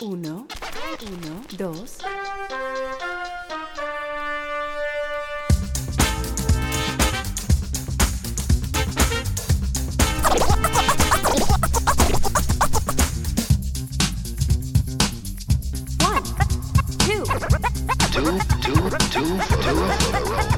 Uno, uno, dos. One, two. Two, two, two, two.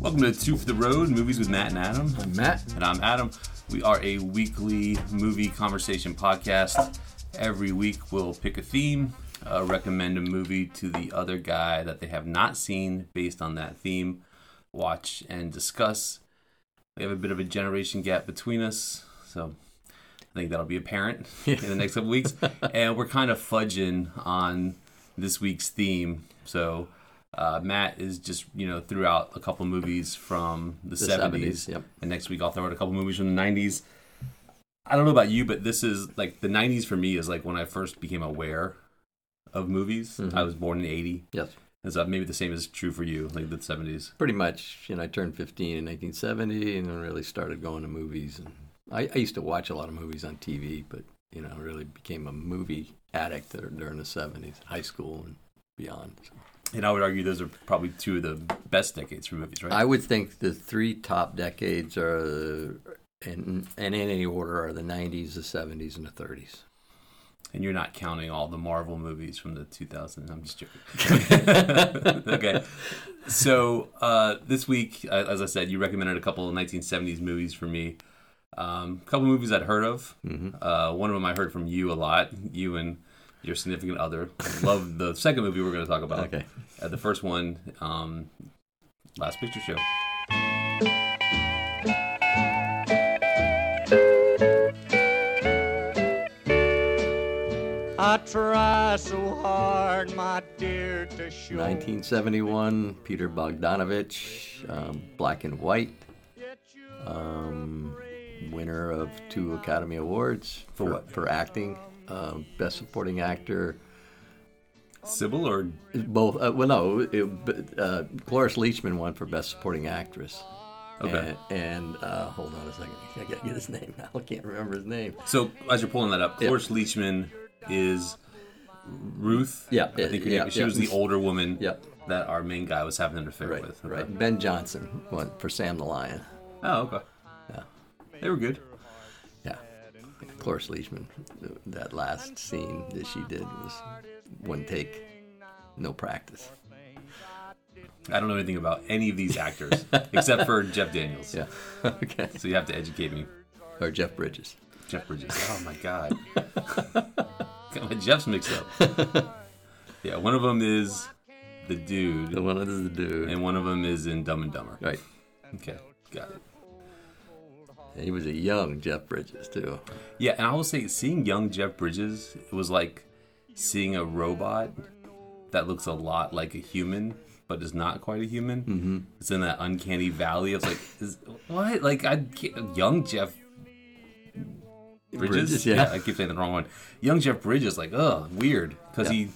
Welcome to Two for the Road, Movies with Matt and Adam. I'm Matt. And I'm Adam. We are a weekly movie conversation podcast. Every week we'll pick a theme, uh, recommend a movie to the other guy that they have not seen based on that theme, watch and discuss. We have a bit of a generation gap between us, so I think that'll be apparent in the next couple weeks. And we're kind of fudging on this week's theme. So uh, Matt is just, you know, threw out a couple movies from the, 70s. 70s, yep. And next week I'll throw out a couple movies from the 90s. I don't know about you, but this is like the 90s for me is like when I first became aware of movies. Mm-hmm. I was born in 80. Yes. And so maybe the same is true for you, like the 70s. Pretty much, you know, I turned 15 in 1970 and then really started going to movies. And I, I used to watch a lot of movies on TV, but, you know, really became a movie addict during the 70s, high school and beyond. So And I would argue those are probably two of the best decades for movies, right? I would think the three top decades are, in, and in any order, are the 90s, the 70s, and the 30s. And you're not counting all the Marvel movies from the 2000s. I'm just joking. okay. So uh, this week, as I said, you recommended a couple of 1970s movies for me. Um, a couple movies I'd heard of. Uh, one of them I heard from you a lot. You and your significant other. Love the second movie we're going to talk about. Okay. Uh, the first one, um, Last Picture Show. I try so hard, my dear, to show 1971, Peter Bogdanovich, um, Black and White, um, winner of two Academy Awards for what? For acting, um, Best Supporting Actor. Sybil or Both. Uh, well, no, it, uh, Cloris Leachman won for Best Supporting Actress. Okay. And, and uh, hold on a second, I gotta get his name now. I can't remember his name. so as you're pulling that up, Yeah. Cloris Leachman is Ruth. Yeah, I think yeah, she yeah. was the older woman that our main guy was having an affair Right, with. Okay. right. Ben Johnson won for Sam the Lion. Oh, okay. Yeah. They were good. Yeah. Cloris Leachman, that last scene that she did was one take, no practice. I don't know anything about any of these actors except for Jeff Daniels. Yeah. okay. So you have to educate me. Or Jeff Bridges. Jeff Bridges. Oh my god. Got my Jeffs mixed up. Yeah, one of them is the dude. The one is the dude. and one of them is in Dumb and Dumber. Right. Okay, got it. He was a young Jeff Bridges, too. Yeah, and I will say, seeing young Jeff Bridges, it was like seeing a robot that looks a lot like a human, but is not quite a human. Mm-hmm. It's in that uncanny valley. It's like, is, what? Like, I young Jeff Bridges? Bridges, yeah. I keep saying the wrong one. Young Jeff Bridges, like, ugh, weird, because Yeah. he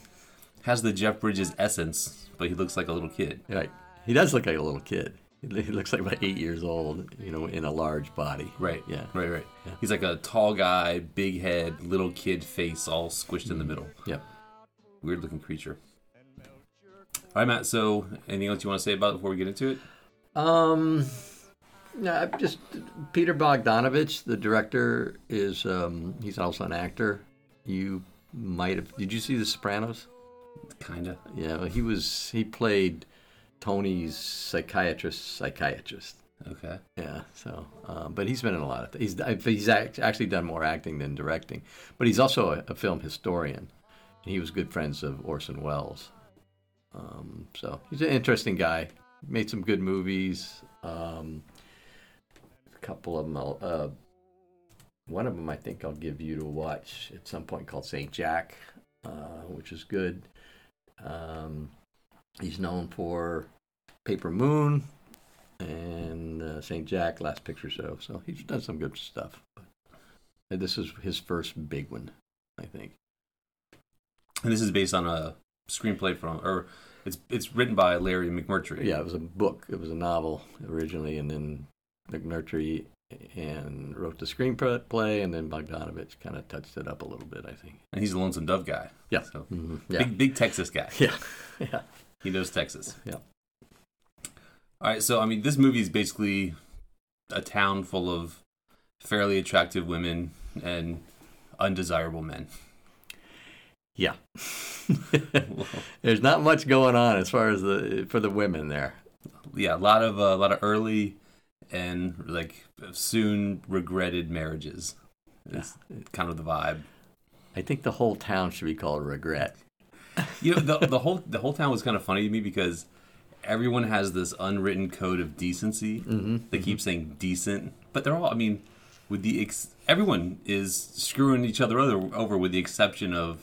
has the Jeff Bridges essence, but he looks like a little kid. Right. He does look like a little kid. He looks like about eight years old, you know, in a large body. Right. Yeah. Right. Right. He's like a tall guy, big head, little kid face, all squished in the middle. Yep. weird looking creature. All right, Matt. So, anything else you want to say about it before we get into it? Um, no, just Peter Bogdanovich, the director, is um, he's also an actor. You might have. Did you see The Sopranos? Kinda. Yeah, he was. He played Tony's psychiatrist. Psychiatrist. Okay. Yeah. So, uh, but he's been in a lot of. Th- he's he's act- actually done more acting than directing. But he's also a, a film historian. And he was good friends of Orson Welles. Um, so he's an interesting guy. Made some good movies. Um, a couple of them. I'll, uh, one of them I think I'll give you to watch at some point called Saint Jack, uh, which is good. Um, he's known for Paper Moon and uh, St. Jack Last Picture Show. So he's done some good stuff. And this is his first big one, I think. And this is based on a screenplay from, or it's it's written by Larry McMurtry. Yeah, it was a book. It was a novel originally, and then McMurtry and wrote the screenplay, and then Bogdanovich kind of touched it up a little bit, I think. And he's a lonesome dove guy. Yeah. So Mhm. Yeah. big big Texas guy. Yeah. Yeah. He knows Texas. Yeah. All right, so I mean, this movie is basically a town full of fairly attractive women and undesirable men. Yeah. There's not much going on as far as the for the women there. Yeah, a lot of uh, a lot of early and like soon regretted marriages. It's kind of the vibe. I think the whole town should be called Regret. You know, the, the whole the whole town was kind of funny to me because everyone has this unwritten code of decency. Mm-hmm. They keep saying decent, but they're all. I mean, with the ex- everyone is screwing each other over, over with the exception of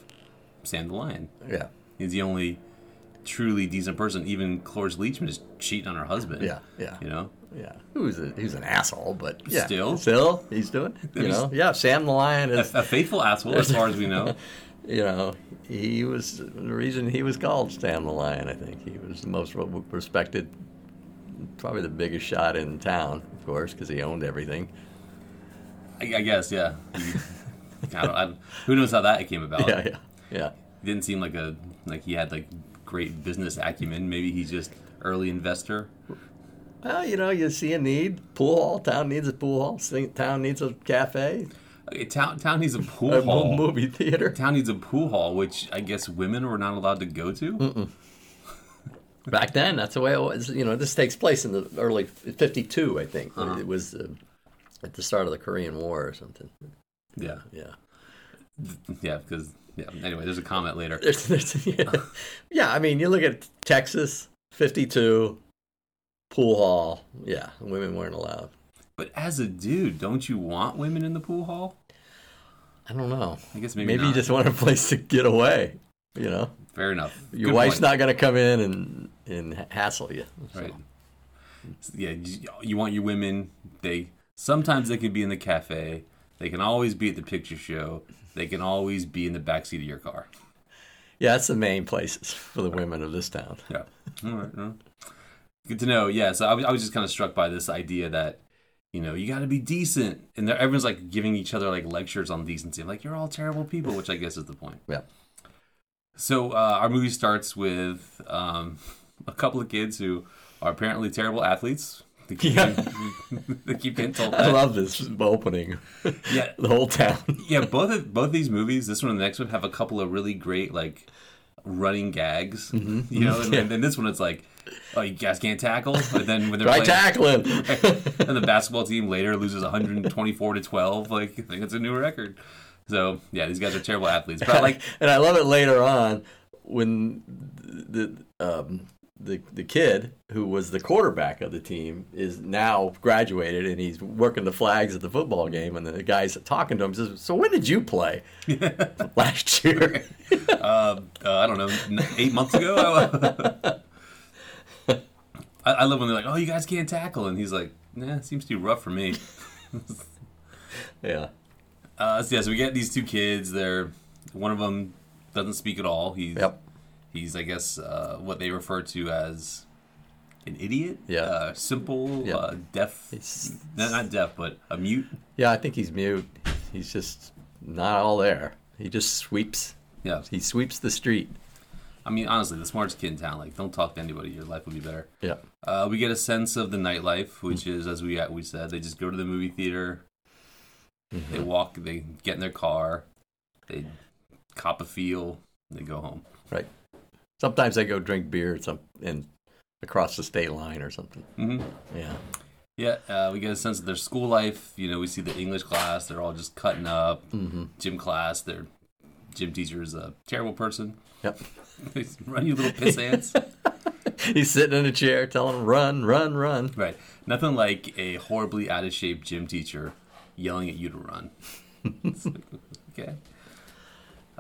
Sam the Lion. Yeah. He's the only truly decent person. Even Cloris Leachman is cheating on her husband. Yeah. Yeah. you know. Yeah. Who's a, who's an asshole, but yeah. Still. Still, he's doing. You know. Yeah. Sam the Lion A, is. a faithful asshole, as far as we know. You know, he was the reason he was called Sam the Lion. I think he was the most respected, probably the biggest shot in town, of course, because he owned everything. I, I guess, yeah. I don't, I, who knows how that came about? Yeah. Yeah. Yeah. didn't seem like a like he had like great business acumen. Maybe he's just early investor. Well, you know, you see a need. Pool hall. Town needs a pool hall. Town needs a cafe. Okay, town town needs a pool A hall. movie theater. Town needs a pool hall, which I guess women were not allowed to go to. Back then, that's the way it was. You know, this takes place in the early '52, I think. Uh-huh. It was uh, at the start of the Korean War or something. Yeah, Yeah. yeah, because yeah. Anyway, there's a comment later. There's, there's, yeah. yeah, I mean, you look at Texas, 52, pool hall. Yeah, women weren't allowed. But as a dude, don't you want women in the pool hall? I don't know. I guess maybe, Maybe, you just want a place to get away. You know, Fair enough. your Good wife's point. not going to come in and and hassle you. so. right. Yeah, you, want your women. They sometimes they can be in the cafe. They can always be at the picture show. They can always be in the backseat of your car. Yeah, that's the main places for the women of this town. Yeah. All right. Good to know. Yeah. So I was, I was just kind of struck by this idea that, you know, you got to be decent. And everyone's like giving each other like lectures on decency. I'm Like, you're all terrible people, which I guess is the point. Yeah. So uh, our movie starts with um, a couple of kids who are apparently terrible athletes. They keep, Yeah. they keep getting told I love this opening. Yeah. the whole town. Yeah, both of both these movies, this one and the next one, have a couple of really great like running gags. Mm-hmm. You know, and, and then this one it's like, oh, you guys can't tackle. But then when they're playing, tackling. and the basketball team later loses 124 to 12, like I think it's a new record. So yeah, these guys are terrible athletes. But I like, and I love it later on when the um, the the kid who was the quarterback of the team is now graduated and he's working the flags at the football game and the guy's talking to him says, "So when did you play last year?" uh, uh, I don't know, eight months ago. I, I love when they're like, oh, you guys can't tackle, and he's like, nah, it seems too rough for me. yeah, Uh, so yeah, so we get these two kids. They're one of them doesn't speak at all. He's yep, he's I guess uh, what they refer to as an idiot. Yeah. uh, simple, Yeah. uh, deaf. It's- Not, not deaf, but a mute. yeah. I think he's mute. He's just not all there. He just sweeps. Yeah, He sweeps the street. I mean honestly, the smartest kid in town. Like, don't talk to anybody. Your life will be better. Yeah, Uh, we get a sense of the nightlife, which is as we we said, they just go to the movie theater. They walk. They get in their car. They cop a feel. They go home. right. Sometimes they go drink beer some and across the state line or something. hmm Yeah. Yeah, uh, we get a sense of their school life. You know, we see the English class; they're all just cutting up. Mm-hmm. Gym class, their gym teacher is a terrible person. Yep. run, you little piss ants! He's sitting in a chair telling him, run, run, run. right, nothing like a horribly out of shape gym teacher yelling at you to run. Like, okay.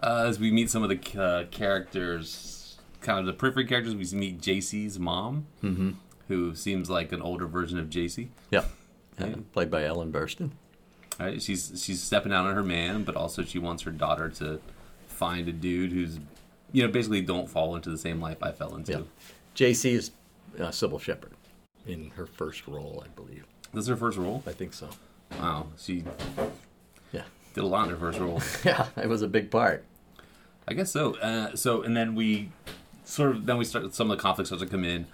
Uh, as we meet some of the uh, characters, kind of the periphery characters, we meet JC's mom, Mm-hmm. who seems like an older version of JC. Yep. Yeah, played by Ellen Burstyn. Right? She's she's stepping out on her man, but also she wants her daughter to find a dude who's, you know, basically don't fall into the same life I fell into. Yeah. JC is uh, Cybill Shepherd in her first role, I believe. This is her first role. I think so. Wow, she Yeah. did a lot in her first role. Yeah, it was a big part. I guess so. Uh, so, and then we sort of then we start some of the conflicts start to come in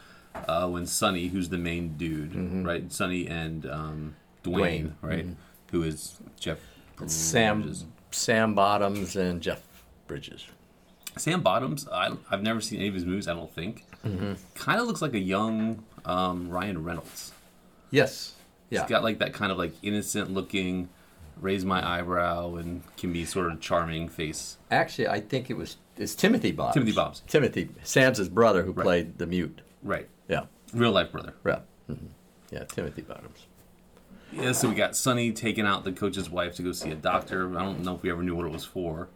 uh, when Sonny, who's the main dude, right? Sonny and um, Dwayne, Dwayne, right? Who is Jeff? Sam Bridges. Sam Bottoms and Jeff Bridges. Sam Bottoms. I, I've never seen any of his movies. I don't think. Kind of looks like a young um, Ryan Reynolds. Yes. Yeah. He's got like that kind of like innocent looking, raise my eyebrow and can be sort of charming face. Actually, I think it was it's Timothy Bottoms. Timothy Bottoms. Timothy. Sam's brother who played the mute. Right. Yeah. Real life brother. Yeah. hmm Yeah, Timothy Bottoms. Yeah, so we got Sonny taking out the coach's wife to go see a doctor. I don't know if we ever knew what it was for.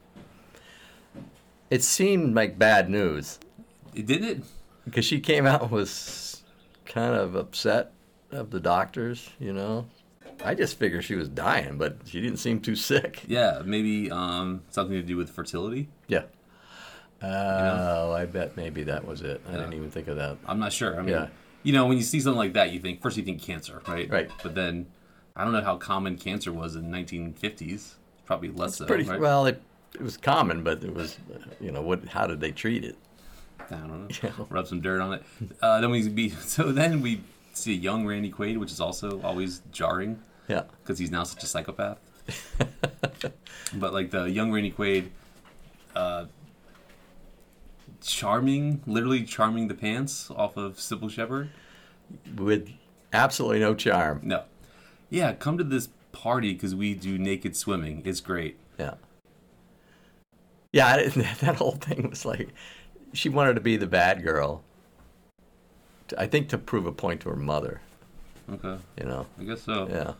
It seemed like bad news It did it? because she came out and was kind of upset of the doctors, you know. I just figured she was dying, but she didn't seem too sick. Yeah, maybe um, something to do with fertility. Yeah. Oh, I bet maybe that was it. I didn't even think of that. I'm not sure. I mean, Yeah. you know, when you see something like that, you think first you think cancer, right? Right. But then I don't know how common cancer was in 1950s. Probably less so. Pretty right? well. It, it was common, but it was, you know, what? How did they treat it? I don't know. Yeah. Rub some dirt on it. Uh, then we be so then we see a young Randy Quaid, which is also always jarring Yeah. because he's now such a psychopath. but like the young Randy Quaid, uh, charming, literally charming the pants off of Cybill Shepherd. With absolutely no charm. No, yeah, come to this party because we do naked swimming. It's great. Yeah. Yeah, I didn't- that whole thing was like, she wanted to be the bad girl. I think to prove a point to her mother, Okay, you know. I guess so. Yeah.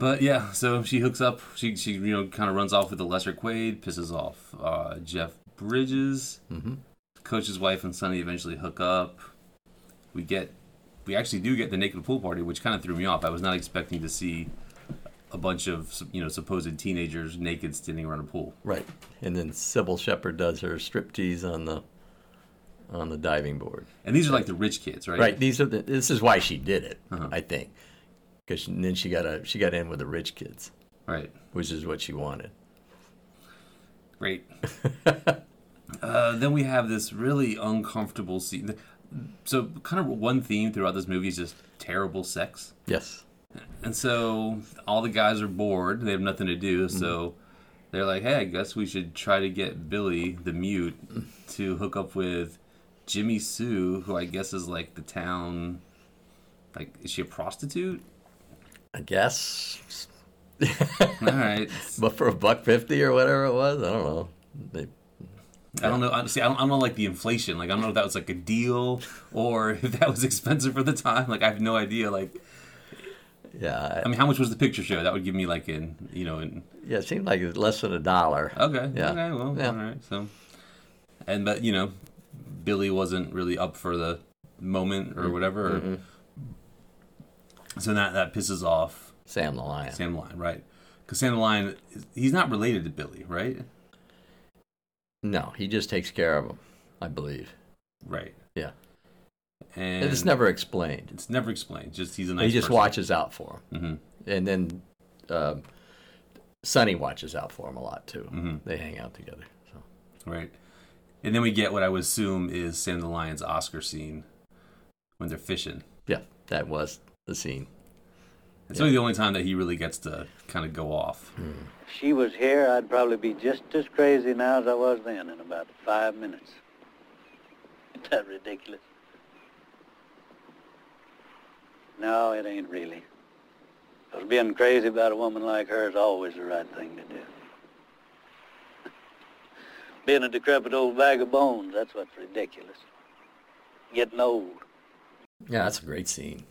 But yeah, so she hooks up. She she you know kind of runs off with the lesser Quaid, pisses off uh, Jeff Bridges. Mm-hmm. Coach's wife and Sonny eventually hook up. We get, we actually do get the naked pool party, which kind of threw me off. I was not expecting to see a bunch of you know supposed teenagers naked standing around a pool. Right. And then Cybill Shepherd does her striptease on the on the diving board. And these are like the rich kids, right? Right. These are the, this is why she did it, Uh-huh. I think. Because then she got a she got in with the rich kids, Right. which is what she wanted. Great. uh, then we have this really uncomfortable scene. So, kind of one theme throughout this movie is just terrible sex. Yes. And so all the guys are bored. They have nothing to do. So they're like, hey, I guess we should try to get Billy, the mute, to hook up with Jimmy Sue, who I guess is like the town. Like, is she a prostitute? I guess. All right. But for a buck fifty or whatever it was, I don't know. They, I don't know. Honestly, I don't, I don't know like the inflation. Like, I don't know if that was like a deal or if that was expensive for the time. Like, I have no idea. Like, yeah, I mean, how much was the picture show? That would give me like in, you know, in yeah. It seemed like it was less than a dollar. Okay. Yeah. Okay. Well. Yeah. All right. So, and but you know, Billy wasn't really up for the moment Mm-hmm. or whatever. or- So that that pisses off Sam the Lion. Sam the Lion, right? Because Sam the Lion, is- he's not related to Billy, right? No, he just takes care of him, I believe. Right. Yeah. And it's never explained. It's never explained. Just he's a nice. he just person. watches out for him, hmm and then um, Sonny watches out for him a lot too. Mhm. They hang out together. So Right. And then we get what I would assume is Sam the Lion's Oscar scene when they're fishing. yeah, that was the scene. It's really the only time that he really gets to kind of go off. If she was here, I'd probably be just as crazy now as I was then in about five minutes. Isn't that ridiculous? No, it ain't really. Because being crazy about a woman like her is always the right thing to do. being a decrepit old bag of bones, that's what's ridiculous. Getting old. Yeah, that's a great scene.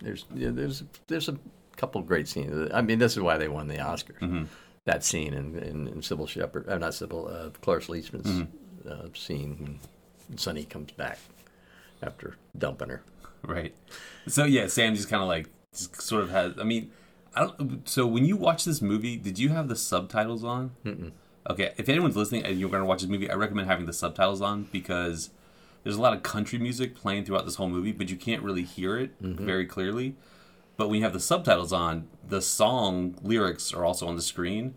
There's yeah, there's there's a couple great scenes. I mean, this is why they won the Oscars. Mm-hmm. That scene in, in, in Cybill Shepherd, uh, not Cybill, uh, Cloris Leachman's Mm-hmm. uh, scene when Sonny comes back after dumping her. Right. So yeah, Sam just kind of like just sort of has. I mean, I don't. So when you watch this movie, did you have the subtitles on? Mm-mm. Okay, if anyone's listening and you're going to watch this movie, I recommend having the subtitles on because there's a lot of country music playing throughout this whole movie, but you can't really hear it mm-hmm. very clearly. but when you have the subtitles on, the song lyrics are also on the screen,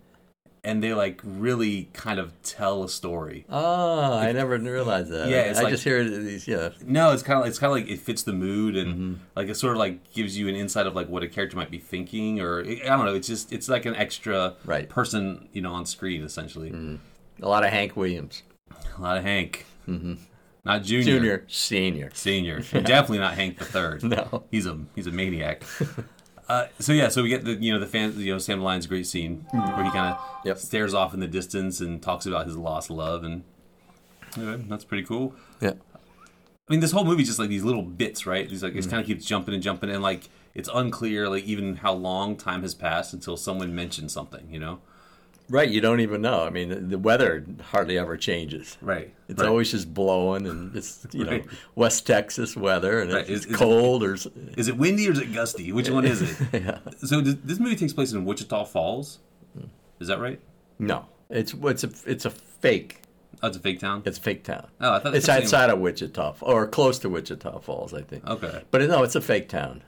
and they like really kind of tell a story. Oh, I never realized that. Yeah, I like- just hear these. Yeah, No, it's kind of it's kind of like it fits the mood and Mm-hmm. like it sort of like gives you an insight of like what a character might be thinking or I don't know. It's just it's like an extra Right. person you know on screen essentially. Mm. a lot of Hank Williams, A lot of Hank, mm-hmm. Not Junior, Junior, Senior. Senior, definitely not Hank the Third. No. he's a he's a maniac. Uh, so yeah, so we get the you know the fan you know Sam Lion's great scene where he kind of Yep. stares off in the distance and talks about his lost love and anyway, that's pretty cool. Yeah, I mean, this whole movie is just like these little bits, right? It's like it Mm. kind of keeps jumping and jumping, and like it's unclear, like even how long time has passed until someone mentions something, you know? Right. You don't even know. I mean, the weather hardly ever changes. Right. It's right. always just blowing, and it's you know Right. West Texas weather, and Right. it's, Is- it's is- cold or Is it windy or is it gusty? Which one is it? yeah. So th- this movie takes place in Wichita Falls. Is that right? No, it's it's a it's a fake. Oh, it's a fake town. It's a fake town. Oh, I thought it's outside of Wichita or close to Wichita Falls, I think. Okay. But no, it's a fake town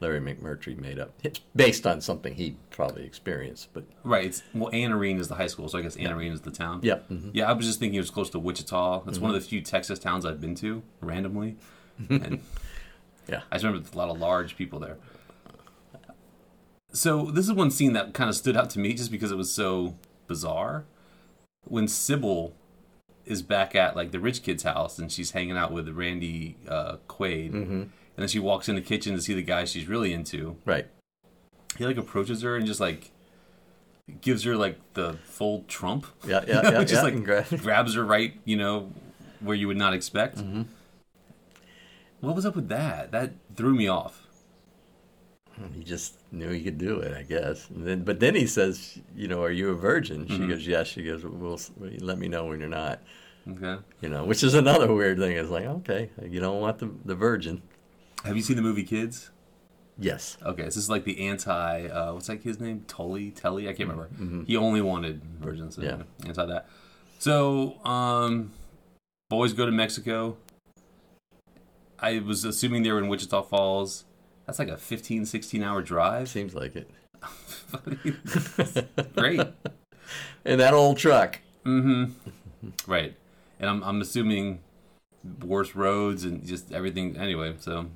Larry McMurtry made up. It's based on something he probably experienced, but Right. It's well, Anarene is the high school, so I guess Anarene is the town. yeah. mhm. Yeah, I was just thinking it was close to Wichita. It's one of the few Texas towns I've been to randomly, and Yeah. I just remember there's a lot of large people there. So this is one scene that kind of stood out to me just because it was so bizarre. When Cybill is back at like the rich kid's house and she's hanging out with Randy uh, Quaid, and then she walks in the kitchen to see the guy she's really into. Right. He like approaches her and just like gives her like the full trump. Yeah, yeah, yeah, just yeah, like grabs her right, you know, where you would not expect. Mm-hmm. What was up with that? That threw me off. He just knew he could do it, I guess. And then, but then he says, "You know, are you a virgin?" She goes, "Yes." She goes, "Well, let me know when you're not." Okay. You know, which is another weird thing. It's like, okay, you don't want the the virgin. Have you seen the movie Kids? Yes. Okay, this is like the anti. Uh, what's that kid's name? Tully, Telly. I can't remember. Mm-hmm. He only wanted virgins. Yeah. Anti that. So, um, boys go to Mexico. I was assuming they were in Wichita Falls. That's like a 15, 16 hour drive. Seems like it. Great. In that old truck. Mm-hmm. Right. And I'm, I'm assuming worse roads and just everything. Anyway, so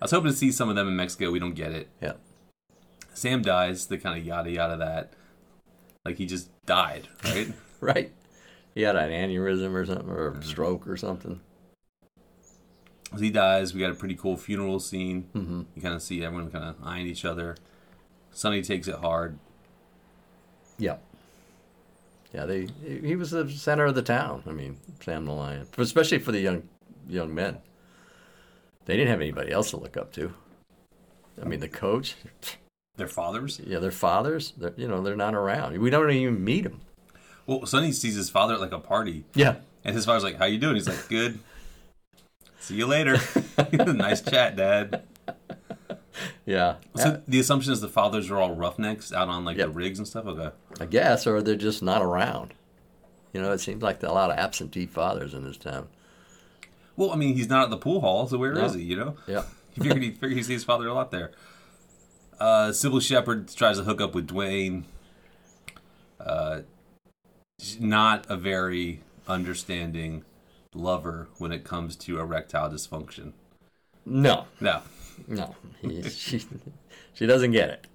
I was hoping to see some of them in Mexico. We don't get it. Yeah. Sam dies. The kind of yada yada that. Like he just died, right? Right. He had an aneurysm or something, or a stroke or something. so he dies. We got a pretty cool funeral scene. Mm-hmm. You kind of see everyone kind of eyeing each other. Sonny takes it hard. Yeah. Yeah, they he was the center of the town. I mean, Sam the Lion, especially for the young young men. They didn't have anybody else to look up to. I mean, the coach, Their fathers. yeah, their fathers, they're, you know, they're not around. We don't even meet them. Well, Sonny sees his father at like a party, Yeah, and his father's like, "How you doing?" He's like, "Good. See you later. nice chat, Dad." yeah. So the assumption is the fathers are all roughnecks out on like Yep. the rigs and stuff. Okay. I guess, or they're just not around. You know, it seems like a lot of absentee fathers in this town. Well, I mean, he's not at the pool hall, so where is No. he? You know, Yeah. he figured he figured he sees his father a lot there. Uh, Cybill Shepherd tries to hook up with Dwayne. Uh, not a very understanding lover when it comes to erectile dysfunction. No, No, no, he, she she doesn't get it.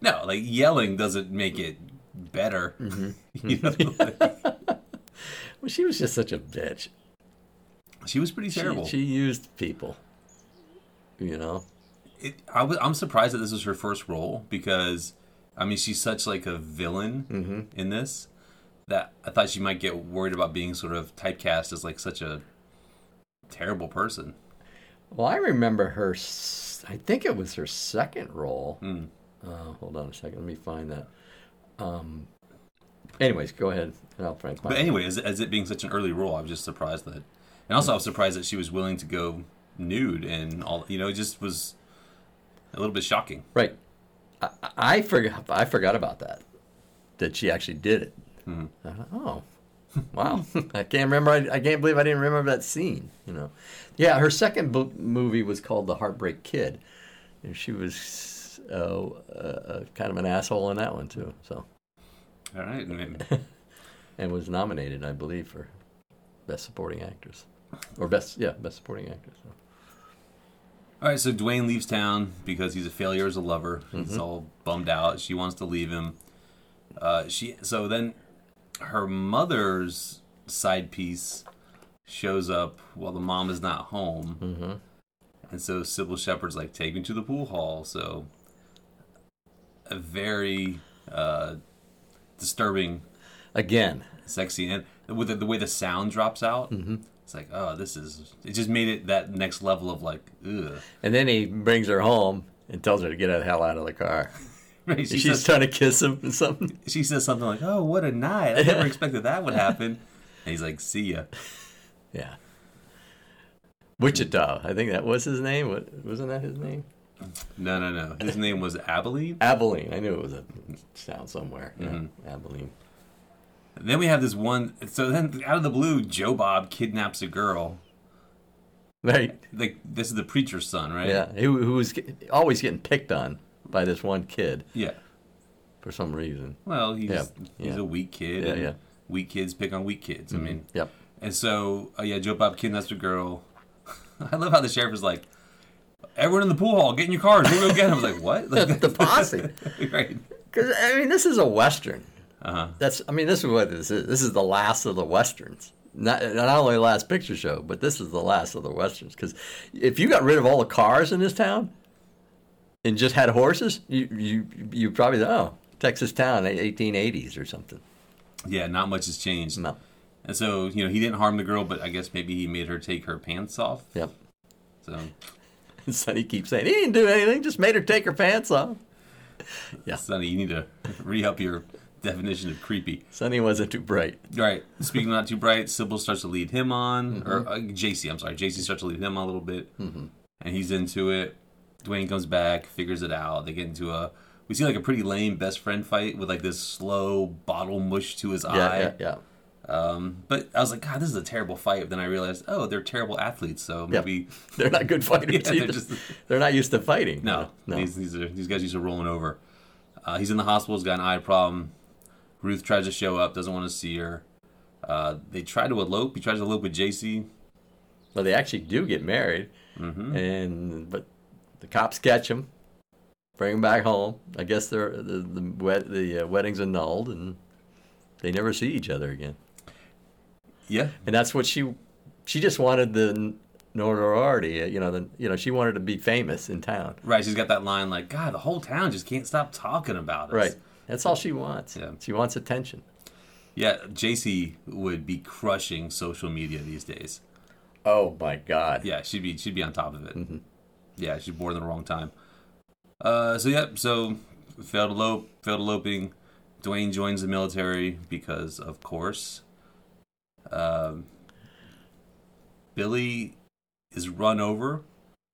no, like yelling doesn't make it better. Mm-hmm. you know, Well, she was just such a bitch. She was pretty She, terrible. she used people. You know. it, I was, I'm surprised that this was her first role because, I mean, she's such like a villain in this that I thought she might get worried about being sort of typecast as like such a terrible person. Well, I remember her. I think it was her second role. Hmm. Uh, hold on a second. Let me find that. Um. Anyways, go ahead. and I'll find. But anyway, as, as it being such an early role, I was just surprised that, and also I was surprised that she was willing to go nude and all. You know, it just was a little bit shocking. Right. I, I forgot. I forgot about that. That she actually did it. Hmm. I thought, oh, wow! I can't remember. I, I can't believe I didn't remember that scene. You know. Yeah, her second book movie was called The Heartbreak Kid, and she was uh, uh, kind of an asshole in that one too. So, All right. and was nominated, I believe, for best supporting actress or best yeah best supporting actor. So. All right, so Dwayne leaves town because he's a failure as a lover. Mm-hmm. He's all bummed out. She wants to leave him. Uh, she so then her mother's side piece shows up while the mom is not home, Mm-hmm. and so Cybill Shepherd's like, "Take me to the pool hall." So a very uh, disturbing Again, sex scene, and with the, the way the sound drops out. Mm-hmm. It's like, oh, this is. It just made it that next level of like, ugh. and then he brings her home and tells her to get the hell out of the car. Right? She's She says, trying to kiss him or something. she says something like, "Oh, what a night! I never expected that would happen." And he's like, "See ya." Yeah. Wichita, I think that was his name. What wasn't that his name? No, no, no. His name was Abilene. Abilene. I knew it was a sound somewhere. Yeah, Mm-hmm. Abilene. Then we have this one. So then, out of the blue, Joe Bob kidnaps a girl. Right. Like this is the preacher's son, right? Yeah. Who, who was always getting picked on by this one kid Yeah. for some reason. Well, he's Yeah, he's yeah. a weak kid. Yeah, yeah. Weak kids pick on weak kids. I mean, Yep. and so uh, yeah, Joe Bob kidnaps a girl. I love how the sheriff is like, "Everyone in the pool hall, get in your cars. We'll go get him." I was like, "What?" Like, The posse. right? Because I mean, this is a western. Uh huh. That's. I mean, this is what this is. This is the last of the westerns. Not not only the last picture show, but this is the last of the westerns. Because if you got rid of all the cars in this town and just had horses, you you you probably oh Texas town, 1880s or something. Yeah, not much has changed. No. And so, you know, he didn't harm the girl, but I guess maybe he made her take her pants off. Yep. So, And Sonny keeps saying he didn't do anything, just made her take her pants off. Yeah. Sonny, you need to re up your definition of creepy. Sonny wasn't too bright. Right. Speaking of not too bright, Cybill starts to lead him on, Mm-hmm. or uh, JC, I'm sorry. JC starts to lead him on a little bit. And he's into it. Dwayne comes back, figures it out. They get into a, we see like a pretty lame best friend fight with like this slow bottle mush to his Yeah, eye. yeah, yeah. Um, but I was like, God, this is a terrible fight. But then I realized, oh, they're terrible athletes. So Yeah. maybe. They're not good fighters Yeah, they're just- They're not used to fighting. No, no. These, these are these guys used to rolling over. Uh, he's in the hospital. He's got an eye problem. Ruth tries to show up. Doesn't want to see her. Uh, they try to elope. He tries to elope with JC. Well, they actually do get married, Mm-hmm. and but the cops catch them, bring them back home. I guess they're the the, wed, the uh, wedding's annulled, and they never see each other again. Yeah, And that's what she she just wanted the notoriety. uh, You know, the, you know she wanted to be famous in town. right. She's got that line like, God, the whole town just can't stop talking about us. Right. That's all she wants. Yeah. She wants attention. Yeah, JC would be crushing social media these days. Oh my God. Yeah, she'd be she'd be on top of it. Mm-hmm. Yeah, she's born in the wrong time. Uh, so yeah, so failed elope, failed eloping. Dwayne joins the military because, of course, um, Billy is run over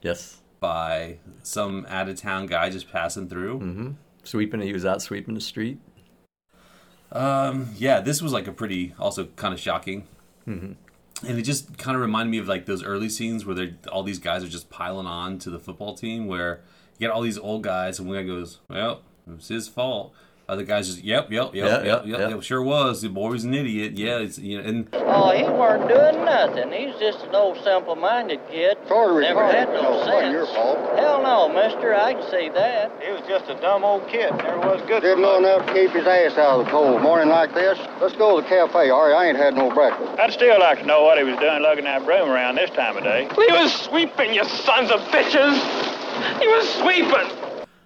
Yes. by some out of town guy just passing through. Mm-hmm. Sweeping. He was out sweeping the street. Um, yeah, this was like a pretty, also kind of shocking. Mm-hmm. And it just kind of reminded me of like those early scenes where they're all these guys are just piling on to the football team, where you get all these old guys, and one guy goes, "Well, it was his fault." Other guys just, "Yep, yep, yep, Yeah, yep, yeah, yep, yep, sure was. The boy was an idiot. Yeah, it's, you know, and Oh, he weren't doing nothing. He's just an old simple-minded kid. Sort of Never had no No, sense. your fault. Hell no, mister. I can see that. He was just a dumb old kid. Never was good Didn't know enough to keep his ass out of the cold. Morning like this, let's go to the cafe. Ari, I ain't had no breakfast. I'd still like to know what he was doing lugging that broom around this time of day. He was sweeping, you sons of bitches! He was sweeping!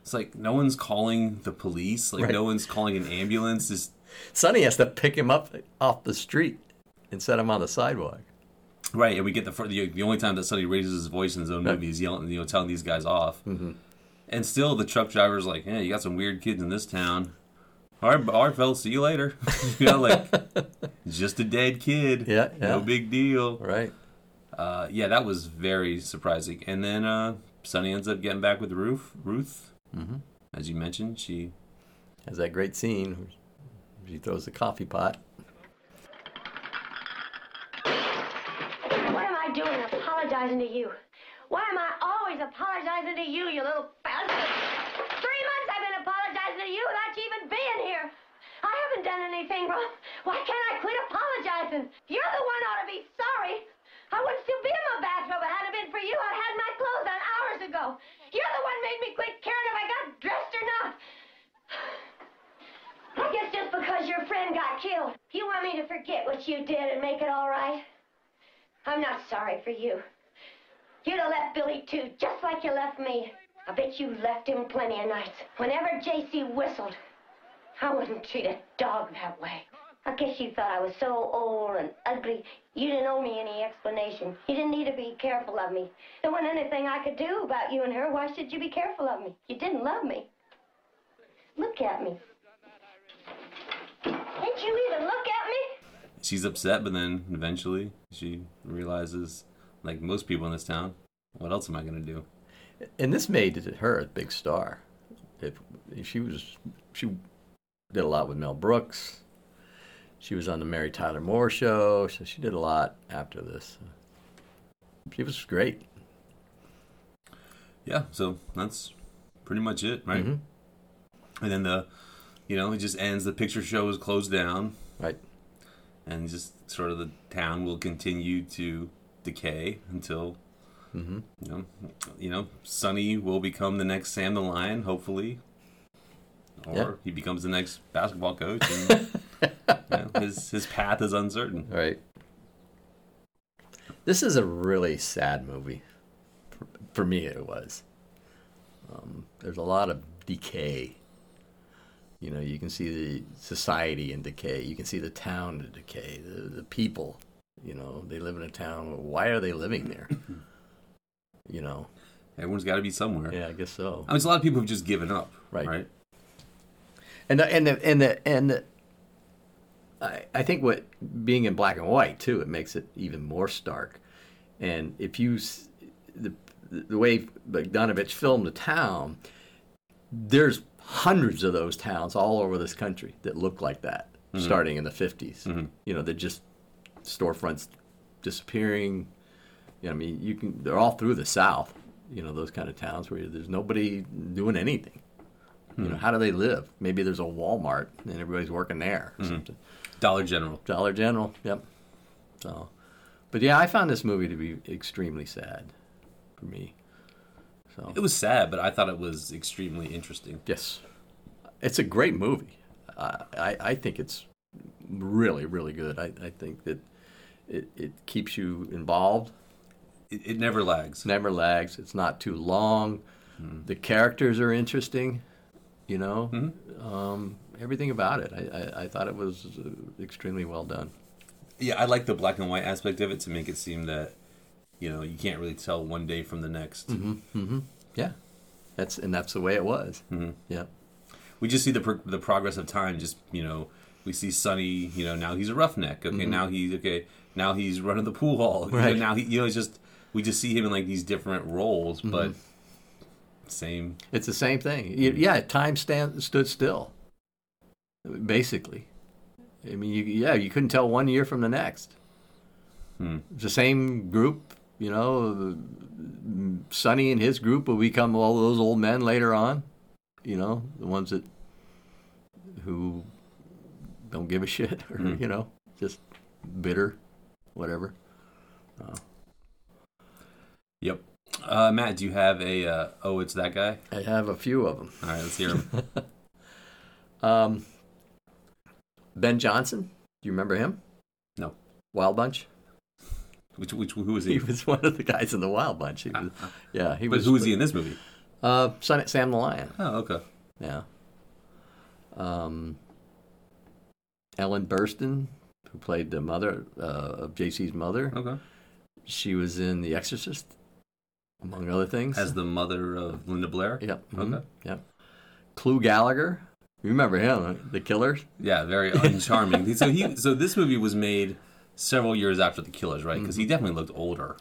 It's like no one's calling the police. Like Right. no one's calling an ambulance. Just Sonny has to pick him up off the street and set him on the sidewalk. right. And we get the the, the only time that somebody raises his voice in his own Right. movie is yelling, you know, telling these guys off. Mm-hmm. And still, the truck driver's like, "Yeah, you got some weird kids in this town." All right, all right, fellas, see you later. you know, like just a dead kid. Yeah, yeah. no big deal. Right. Uh, yeah, that was very surprising. And then uh, Sonny ends up getting back with Ruth. Ruth, Mhm. as you mentioned, she Has that great scene where she throws the coffee pot. What am I doing apologizing to you? Why am I always apologizing to you, you little bastard? Three months I've been apologizing to you without you even being here. I haven't done anything wrong. Why can't I quit apologizing? You're the one ought to be sorry. I wouldn't still be in my bathrobe if it hadn't been for you. I had my clothes on hours ago. You're the one made me quit caring if I got dressed or not. I guess just because your friend got killed, you want me to forget what you did and make it all right? I'm not sorry for you. You'd have left Billy too, just like you left me. I bet you left him plenty of nights. Whenever J.C. whistled, I wouldn't treat a dog that way. I guess you thought I was so old and ugly, you didn't owe me any explanation. You didn't need to be careful of me. There wasn't anything I could do about you and her. Why should you be careful of me? You didn't love me. Look at me. Can't you even look at me? She's upset, but then eventually she realizes, like most people in this town, what else am I gonna do? And this made her a big star. If, if she was, she did a lot with Mel Brooks. She was on the Mary Tyler Moore show, so she did a lot after this. She was great. Yeah, so that's pretty much it, right? Mhm. And then the, you know, it just ends. The picture show is closed down, Right. and just sort of the town will continue to decay until, Mhm. you know, you know, Sonny will become the next Sam the Lion, hopefully, or Yeah. he becomes the next basketball coach. And, know, his his path is uncertain. Right. This is a really sad movie. For, for me, it was. Um, there's a lot of decay. You know, you can see the society in decay. You can see the town in decay. The, the people, you know, they live in a town. Why are they living there? You know. Everyone's got to be somewhere. Yeah, I guess so. I mean, it's a lot of people who've just given up, Right. Right. And the, and the, and the, and the, I, I think what being in black and white too, it makes it even more stark. And if you the the way Bogdanovich filmed the town, there's hundreds of those towns all over this country that look like that, Mhm. starting in the 50s. Mhm. You know, they're just storefronts disappearing. You know, I mean, you can they're all through the South. You know, those kind of towns where there's nobody doing anything. You know, Hmm. how do they live? Maybe there's a Walmart and everybody's working there. Or Mhm. something. Dollar General. Dollar General. Yep. So, but yeah, I found this movie to be extremely sad for me. So It was sad, but I thought it was extremely interesting. Yes, it's a great movie. I I, I think it's really really good. I, I think that it, it keeps you involved. It, it never lags. Never lags. It's not too long. The characters are interesting. You know, um, everything about it. I, I, I thought it was uh, extremely well done. Yeah, I like the black and white aspect of it to make it seem that you know you can't really tell one day from the next. Mm-hmm. Mm-hmm. Yeah, that's and that's the way it was. Mm-hmm. Yeah. We just see the pro- the progress of time. Just you know, we see Sonny. You know, now he's a roughneck. Okay, Mhm. now he's okay. Now he's running the pool hall. Right. now he, you know, it's just we just see him in like these different roles, but Mhm. same. It's the same thing. Yeah, time stand, stood still. Basically, I mean, you, yeah, you couldn't tell one year from the next. Hmm. It's the same group, you know. Sonny and his group will become all those old men later on. You know, the ones that who don't give a shit, or Hmm. you know, just bitter, whatever. Uh, Yep. Uh, Matt, do you have a uh, oh it's that guy? I have a few of them. All right, let's hear him. Um, ben Johnson. Do you remember him? No. Wild Bunch. Which which who was He he? was one of the guys in the Wild Bunch. He was, yeah, he But was. who was he in this movie? Uh, Son- Sam the Lion. Oh, okay. Yeah. Um, Ellen Burstyn, who played the mother uh, of JC's mother. Okay. She was in The Exorcist, among other things. As the mother of Linda Blair. Yep. mhm, Okay. Yep. Clu Gulager. You remember him, the Killers? Yeah, very uncharming. so he so this movie was made several years after the Killers, right? Because he definitely looked older.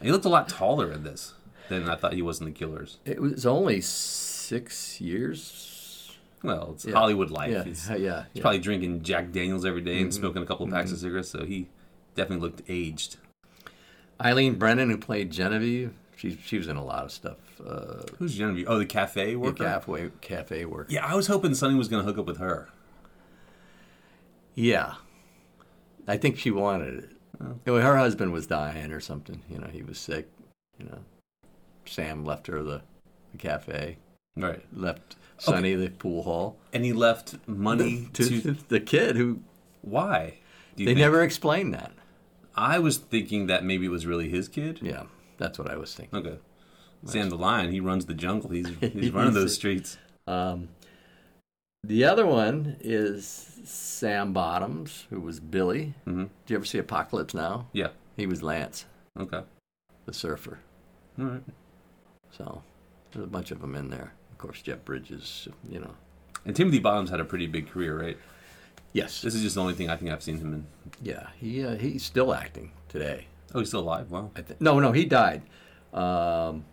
He looked a lot taller in this than I thought he was in the Killers. It was only six years. Well, it's Yeah. Hollywood life. Yeah, He's, yeah, yeah. he's probably drinking Jack Daniels every day and Mhm. smoking a couple of packs of Mhm. cigarettes, so he definitely looked aged. Eileen Brennan, who played Genevieve, She she was in a lot of stuff. Uh, Who's Genevieve? Oh, the cafe yeah, The cafe cafe work. Yeah, I was hoping Sonny was going to hook up with her. Yeah. I think she wanted it. You know, her husband was dying or something. You know, he was sick. You know, Sam left her the, the cafe, Right. left Sonny the pool hall. And he left money To to. the kid who Why? They think? never explained that. I was thinking that maybe it was really his kid. Yeah, that's what I was thinking. Okay. Sam the Lion, he runs the jungle. He's he's running those streets. Um, the other one is Sam Bottoms, who was Billy. hmm Did you ever see Apocalypse Now? Yeah. He was Lance, Okay. the surfer. All right. So there's a bunch of them in there. Of course, Jeff Bridges, you know. And Timothy Bottoms had a pretty big career, right? Yes. This is just the only thing I think I've seen him in. Yeah, he uh, he's still acting today. Oh, he's still alive. Wow. I think. No, no, he died. Um,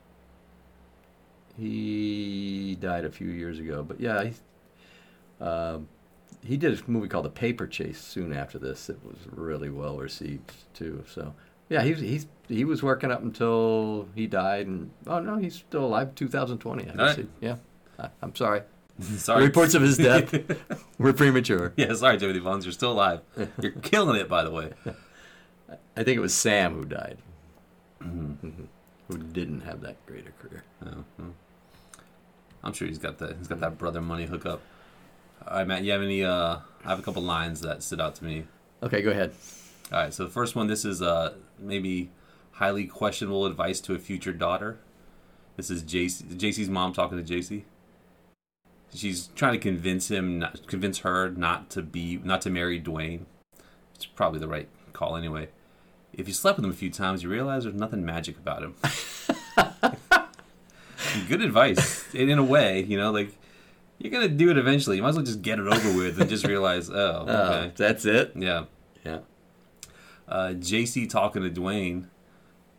he died a few years ago, but yeah, he, um, he did a movie called The Paper Chase soon after this. It was really well received too. So yeah, he's he's he was working up until he died, and oh no, he's still alive. 2020. I right. Yeah, I, I'm sorry. Sorry. Reports of his death were premature. yeah, sorry, Timothy Bottoms. You're still alive. You're killing it, by the way. I think it was Sam who died, Mhm. who didn't have that great a career. Well. I'm sure he's got the he's got that brother money hookup. All right, Matt. You have any? Uh, I have a couple lines that stood out to me. Okay, go ahead. All right. So the first one. This is uh maybe highly questionable advice to a future daughter. This is JC, JC's mom talking to JC. She's trying to convince him, not, convince her not to be, not to marry Dwayne. It's probably the right call anyway. If you slept with him a few times, you realize there's nothing magic about him. Good advice, in, in a way, you know, like you're gonna do it eventually. You might as well just get it over with and just realize, oh, Oh, okay, that's it. yeah. Yeah, Uh, JC talking to Dwayne.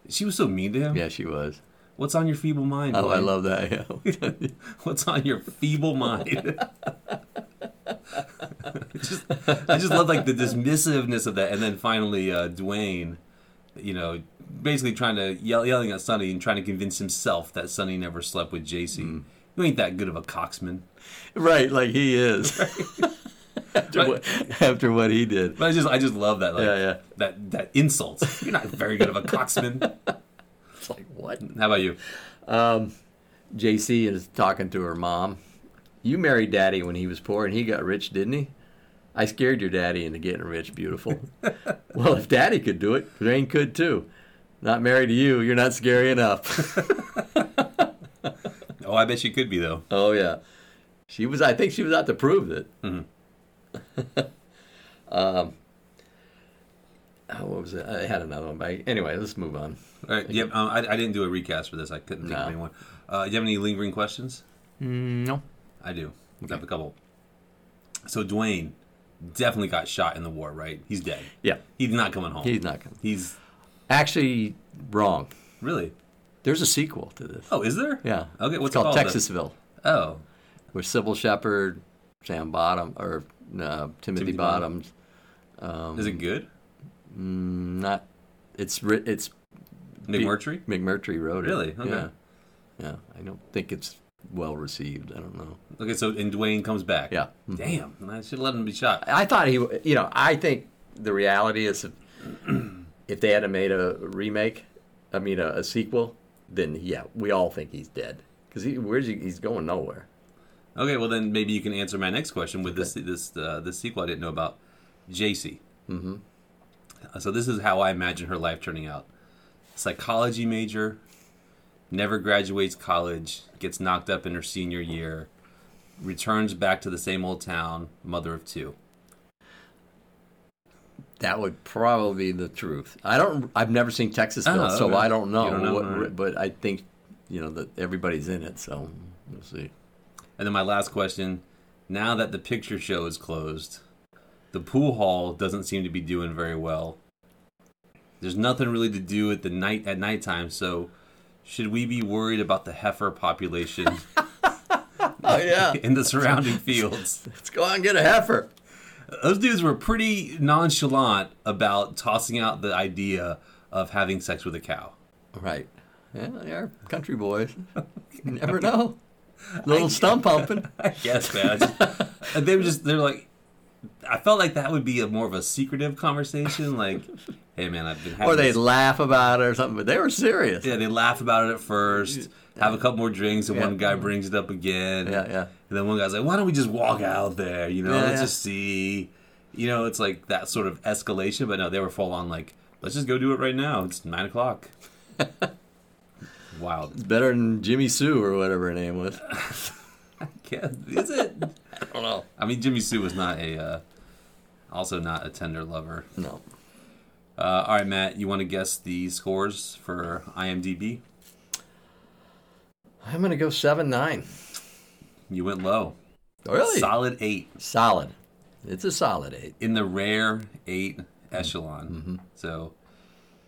She was so mean to him. yeah, she was. What's on your feeble mind? Oh, I love that. Yeah. What's on your feeble mind? just, I just love like the dismissiveness of that, and then finally uh, Dwayne, you know, basically trying to yell, yelling at Sonny and trying to convince himself that Sonny never slept with JC. Mm. You ain't that good of a coxman. right, like he is. after, Right. what, after what he did. But I just, I just love that, like Yeah, yeah. that that insult. You're not very good of a coxman. It's like, what? How about you? Um, JC is talking to her mom. You married daddy when he was poor and he got rich, didn't he? I scared your daddy into getting rich, beautiful. well, if daddy could do it, Dwayne could too. Not married to you, you're not scary enough. Oh, I bet she could be though. oh, yeah. She was, I think she was out to prove it. Mhm. um, oh, what was it? I had another one. But anyway, let's move on. All right. Yep. Um, I, I didn't do a recast for this. I couldn't think No. of anyone. Uh, do you have any lingering questions? no. I do. I have a couple. So Dwayne definitely got shot in the war, right? He's dead. Yeah, He's not coming home. he's not coming. He's Actually, wrong. really. There's a sequel to this. Oh, is there? Yeah. Okay. What's it's called called? Texasville. Oh, with Cybill Shepherd, Sam Bottom, or uh, Timothy, Timothy Bottoms. Um, is it good? mm, not? It's it's McMurtry. McMurtry wrote it. Really? Okay. Yeah. Yeah. I don't think it's well received. I don't know. Okay. So and Dwayne comes back. Yeah. Damn. I should let him be shot. I thought he. You know, I think the reality is, if, if they had made a remake, I mean a, a sequel, then yeah, we all think he's dead because he where's he? He's going nowhere. Okay. Well, then maybe you can answer my next question with this this uh, this sequel I didn't know about. JC. Mm-hmm. Uh, So this is how I imagine her life turning out. Psychology major, never graduates college, gets knocked up in her senior year, returns back to the same old town, mother of two. That would probably be the truth. I don't. I've never seen Texasville, Oh, so okay. I don't know. Don't know? What, right. But I think you know that everybody's in it, so we'll see. And then my last question, now that the picture show is closed, the pool hall doesn't seem to be doing very well. There's nothing really to do at the night at nighttime, so should we be worried about the heifer population Oh yeah, in the surrounding fields? let's go out and get a heifer. Those dudes were pretty nonchalant about tossing out the idea of having sex with a cow. Right. Yeah, they are country boys. You never know. Little stump pumping. I guess, man. Just- they were just they're like, I felt like that would be a more of a secretive conversation. Like, hey man, I've been having Or they'd this- laugh about it or something, but they were serious. yeah, they laugh about it at first, have a couple more drinks, and Yeah. one guy brings it up again. Yeah, yeah. And then one guy's like, why don't we just walk out there? You know, Yeah, let's yeah. just see. You know, it's like that sort of escalation. But no, they were full on like, let's just go do it right now. It's nine o'clock. Wild. Better than Jimmy Sue or whatever her name was. Yeah, is it? I don't know. I mean, Jimmy Sue was not a, uh, also not a tender lover. No. Uh, all right, Matt, you want to guess the scores for IMDb? I'm going to go 7 9. You went low. Really? Solid eight. Solid. It's a solid 8. In the rare eight echelon. Mm-hmm. So,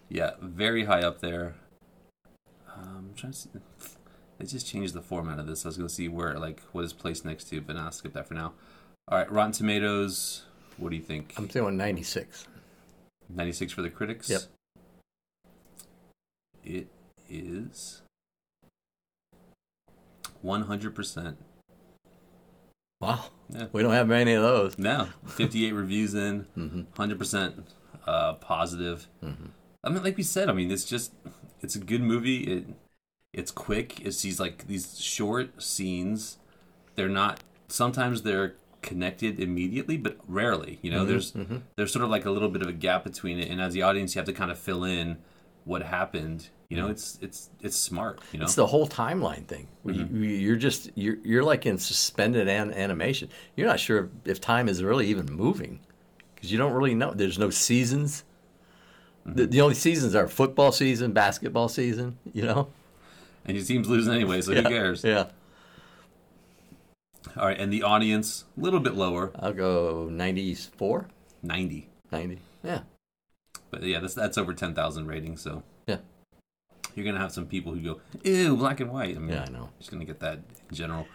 yeah, very high up there. Um, I'm trying to see. They just changed the format of this. I was going to see where, like, what is placed next to, but I'll skip that for now. All right, Rotten Tomatoes. What do you think? I'm doing 96. 96 for the critics? Yep. It is 100%. Wow. Yeah. We don't have many of those. No, 58 reviews in, Mhm. 100% uh, positive. I mean, like we said, I mean, it's just, it's a good movie. It, it's quick. It's these like these short scenes. They're not. Sometimes they're connected immediately, but rarely. You know, Mhm, there's mhm. there's sort of like a little bit of a gap between it, and as the audience, you have to kind of fill in what happened. You know, it's it's it's smart. You know, It's the whole timeline thing. where you- you're just you're you're like in suspended an- animation. You're not sure if time is really even moving because you don't really know. There's no seasons. The, the only seasons are football season, basketball season. You know. and your team's losing anyway, so Yeah, who cares? Yeah. All right, and the audience a little bit lower, I'll go 94, 90. 90. Yeah. But yeah, that's that's over ten thousand ratings. So Yeah. you're gonna have some people who go, "Ew, black and white." I mean, Yeah, I know. Just gonna get that in general.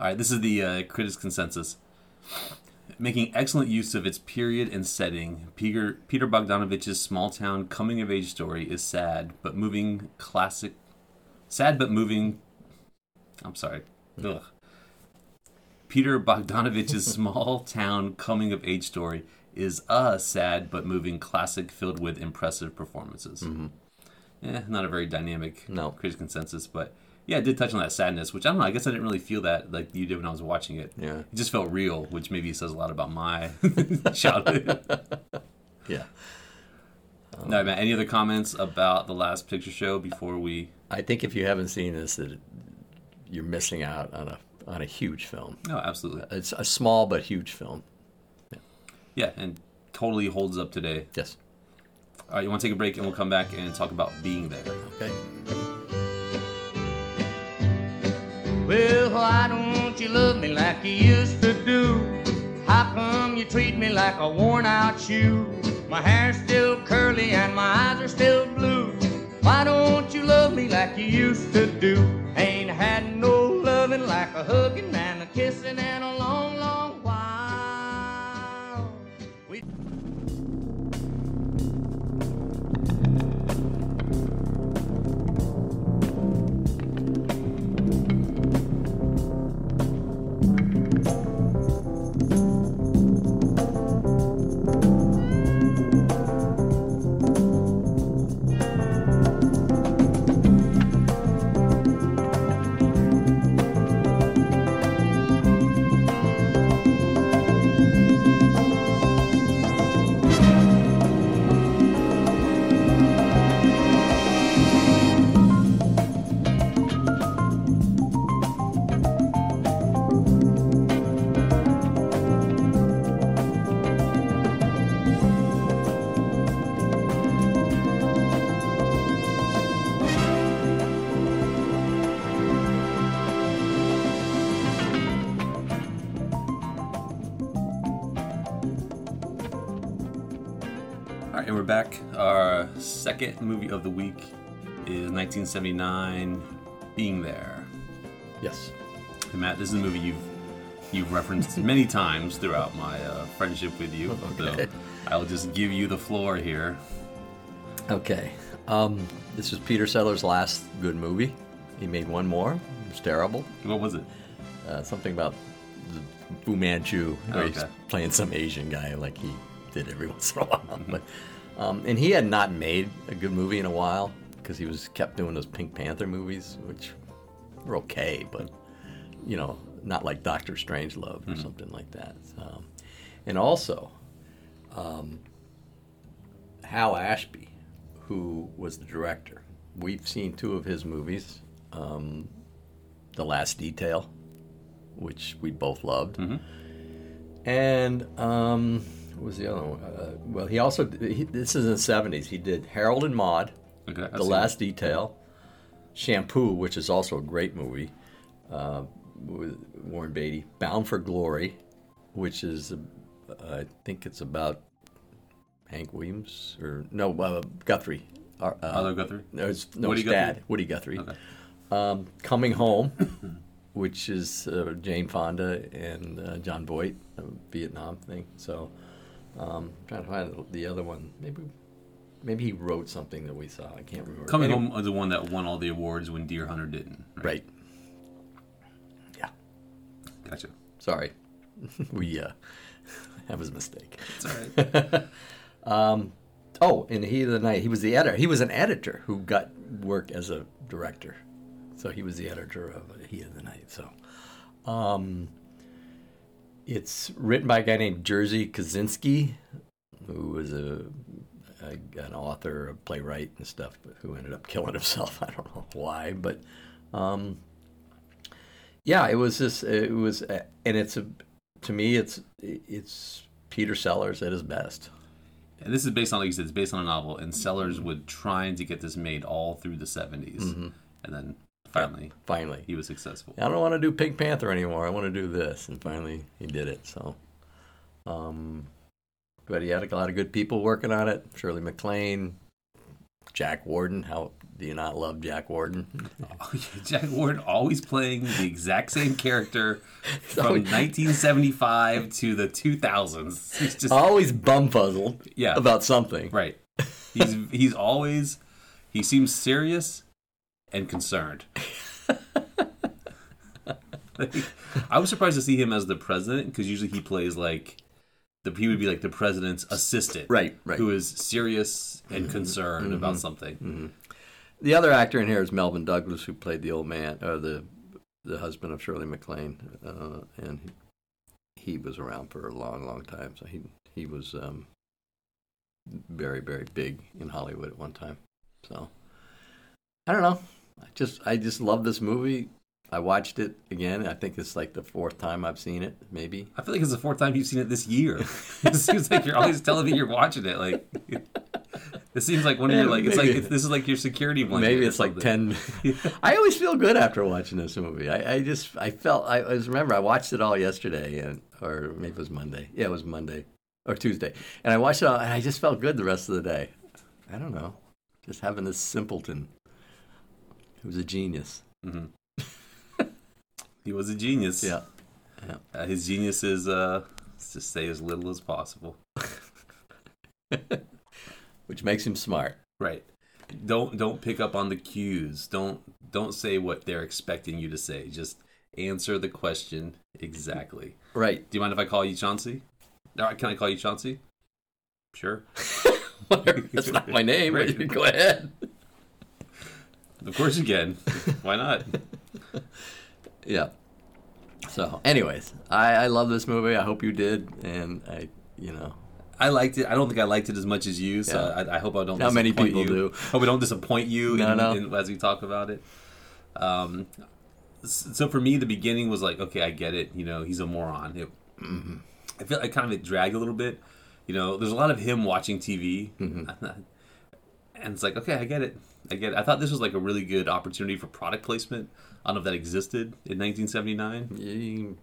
All right, this is the uh, critics' consensus. Making excellent use of its period and setting, Peter Peter Bogdanovich's small town coming of age story is sad but moving classic. Sad but moving. I'm sorry. Ugh. Peter Bogdanovich's small town coming of age story is a sad but moving classic filled with impressive performances. Yeah, not a very dynamic No. critics consensus, but yeah, it did touch on that sadness, which I don't know. I guess I didn't really feel that like you did when I was watching it. Yeah. It just felt real, which maybe says a lot about my childhood. Yeah. no, man. Any other comments about the last picture show before we? I think if you haven't seen this, that you're missing out on a on a huge film. No, absolutely. It's a small but huge film. Yeah, and totally holds up today. Yes. All right, you want to take a break, and we'll come back and talk about being there. Okay. Well, why don't you love me like you used to do? How come you treat me like a worn out shoe? My hair's still curly and my eyes are still blue. Why don't you love me like you used to do? Ain't had no loving like a hugging and a kissing and a long, long and we're back. Our second movie of the week is 1979, Being There. Yes. And Matt, this is a movie you've you've referenced many times throughout my uh, friendship with you. Okay. So I'll just give you the floor here. Okay. Um, this was Peter Sellers' last good movie. He made one more. It was terrible. What was it? Uh, something about the Fu Manchu, where he's Okay. playing some Asian guy like he did every once in a while. But, um, and he had not made a good movie in a while because he was kept doing those Pink Panther movies, which were okay, but you know, not like Doctor Strangelove or something like that. So, and also, um, Hal Ashby, who was the director. We've seen two of his movies, um, The Last Detail, which we both loved, and um, what was the other one? Uh, well, he also he, this is in the seventies. He did Harold and Maude, Okay, The Last. Detail, Shampoo, which is also a great movie uh, with Warren Beatty, Bound for Glory, which is uh, I think it's about Hank Williams or no uh, Guthrie. Uh, Other Guthrie? No, it's, no, Woody his Guthrie? dad, Woody Guthrie. Okay. Um, Coming Home, which is uh, Jane Fonda and uh, Jon Voight, Vietnam thing. So, um, trying to find the other one. Maybe, maybe he wrote something that we saw. I can't remember. Coming Anyway- Home was the one that won all the awards when Deer Hunter didn't. Right. Yeah. Gotcha. Sorry. we uh that was a mistake. It's all right. um oh, in the Heat of the Night, he was the editor. He was an editor who got work as a director. So he was the editor of Heat of the Night. So um it's written by a guy named Jerzy Kosinski, who was a, a an author, a playwright and stuff, but who ended up killing himself. I don't know why, but um yeah, it was this. It was, and it's a. To me, it's it's Peter Sellers at his best. And this is based on, like you said, it's based on a novel, and Sellers would trying to get this made all through the 70s. Mhm. And then finally, Finally, he was successful. I don't want to do Pink Panther anymore. I want to do this, and finally he did it. So, um, but he had a lot of good people working on it. Shirley MacLaine, Jack Warden. How do you not love Jack Warden? Jack Warden always playing the exact same character from always- 1975 to the 2000s. He's just Always bumfuzzled. Yeah. about something. right. He's he's always he seems serious and concerned. Like, I was surprised to see him as the president because usually he plays like the he would be like the president's assistant, Right, right. Who is serious and concerned about mhm, something. The other actor in here is Melvyn Douglas, who played the old man, or the the husband of Shirley MacLaine, uh, and he, he was around for a long, long time. So he he was um, very, very big in Hollywood at one time. So I don't know. I just I just love this movie. I watched it again. I think it's like the fourth time I've seen it, maybe. I feel like it's the fourth time you've seen it this year. it seems like you're always telling me you're watching it. Like it seems like one of your like it's like it's, this is like your security blanket. Maybe it's like ten. I always feel good after watching this movie. I, I just I felt I, I just remember I watched it all yesterday and or maybe it was Monday. Yeah, it was Monday or Tuesday, and I watched it all and I just felt good the rest of the day. I don't know, just having this simpleton who's a genius. Mhm. He was a genius. Yeah, yeah. Uh, his genius is uh, to say as little as possible. which makes him smart. Right. Don't don't pick up on the cues. Don't don't say what they're expecting you to say. Just answer the question exactly. Right. Do you mind if I call you Chauncey? Can I call you Chauncey? Sure. That's not my name. Right. Go ahead. Of course you can. Why not? Yeah. So, anyways, I, I love this movie. I hope you did, and I, you know, I liked it. I don't think I liked it as much as you. So Yeah. I, I hope I don't. Not many people you. do. Hope I don't disappoint you No, in, no. in- as we talk about it. Um, so for me, the beginning was like, okay, I get it. You know, he's a moron. It, Mm-hmm. I feel like kind of it dragged a little bit. You know, there's a lot of him watching TV, Mm-hmm. and it's like, okay, I get it. I get it. I thought this was like a really good opportunity for product placement. I don't know if that existed in 1979.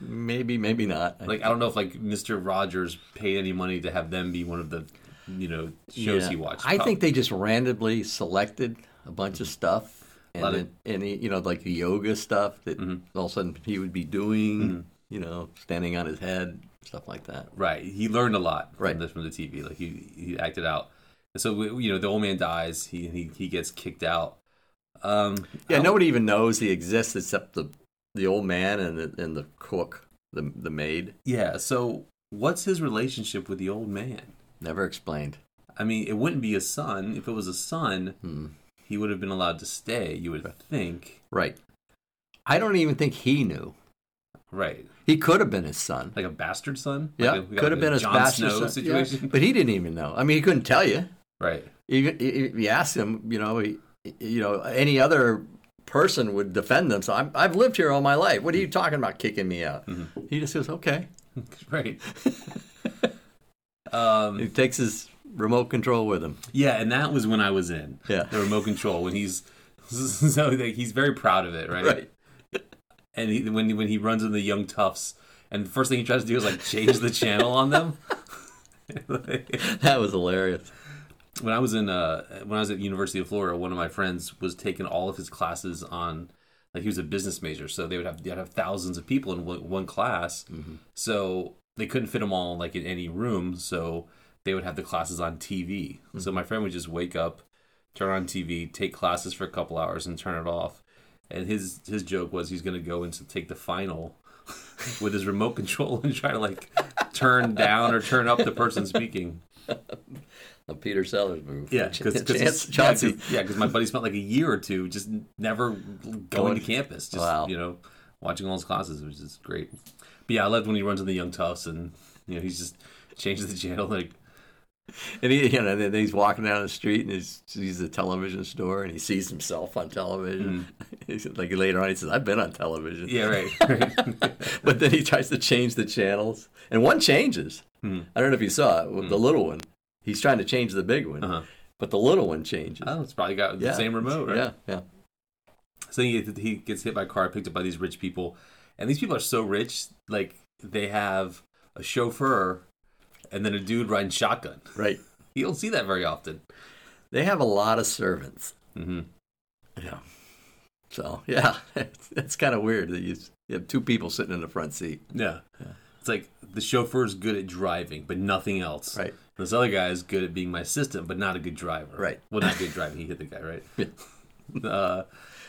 maybe, maybe not. Like I don't know if like Mr. Rogers paid any money to have them be one of the, you know, shows Yeah. he watched. I think they just randomly selected a bunch of stuff, and Lot of- then, and he, you know, like the yoga stuff that mm-hmm. all of a sudden he would be doing, mm-hmm. you know, standing on his head, stuff like that. right. He learned a lot from Right. the from the TV. Like he he acted out. So you know, the old man dies. He he, he gets kicked out. Um, Yeah, nobody even knows he exists except the the old man and the, and the cook, the the maid. Yeah. So what's his relationship with the old man? Never explained. I mean, it wouldn't be a son. If it was a son, Hmm. he would have been allowed to stay. You would think, Right. I don't even think he knew. right? He could have been his son. Like a bastard son. Yeah, like a, could have a been his Jon bastard Snow son. situation. Yeah, but he didn't even know. I mean, he couldn't tell you. Right. Even if you ask him, you know, he, you know, any other person would defend them. So I'm, I've lived here all my life. What are you talking about kicking me out? Mm-hmm. He just goes, okay. Right. um, He takes his remote control with him. yeah, and that was when I was in. Yeah. The remote control when he's so like, he's very proud of it, right? Right. And he, when when he runs into the young toughs, and the first thing he tries to do is like change the channel on them. That was hilarious. When I was in uh when I was at University of Florida, one of my friends was taking all of his classes on like he was a business major, so they would have they'd have thousands of people in one, one class. So they couldn't fit them all like in any room, so they would have the classes on TV. So my friend would just wake up, turn on TV, take classes for a couple hours, and turn it off. And his his joke was he's going to go in to take the final with his remote control and try to like turn down or turn up the person speaking. A Peter Sellers move. Yeah, because Chance- Chauncey. yeah, because my buddy spent like a year or two just never going, Going- to campus, just Wow. you know, watching all his classes, which is great. But yeah, I loved when he runs in the Young Toughs and you know he's just changes the channel like And he, you know, then he's walking down the street and he sees the television store and he sees himself on television. He's like later on, he says, "I've been on television." Mm. yeah right, right. but then he tries to change the channels, and one changes. Hmm. I don't know if you saw it with the little one. He's trying to change the big one, Uh-huh. but the little one changes. oh, it's probably got the same remote, right? Yeah, yeah. So he he gets hit by a car, picked up by these rich people, and these people are so rich, like they have a chauffeur and then a dude riding shotgun. Right. You don't see that very often. They have a lot of servants. Mm-hmm. Yeah. So yeah, it's, kind of weird that you, you have two people sitting in the front seat. Yeah. It's like the chauffeur's good at driving, but nothing else. Right. This other guy is good at being my assistant, but not a good driver. Right. Well, not a good driving. He hit the guy, right? uh,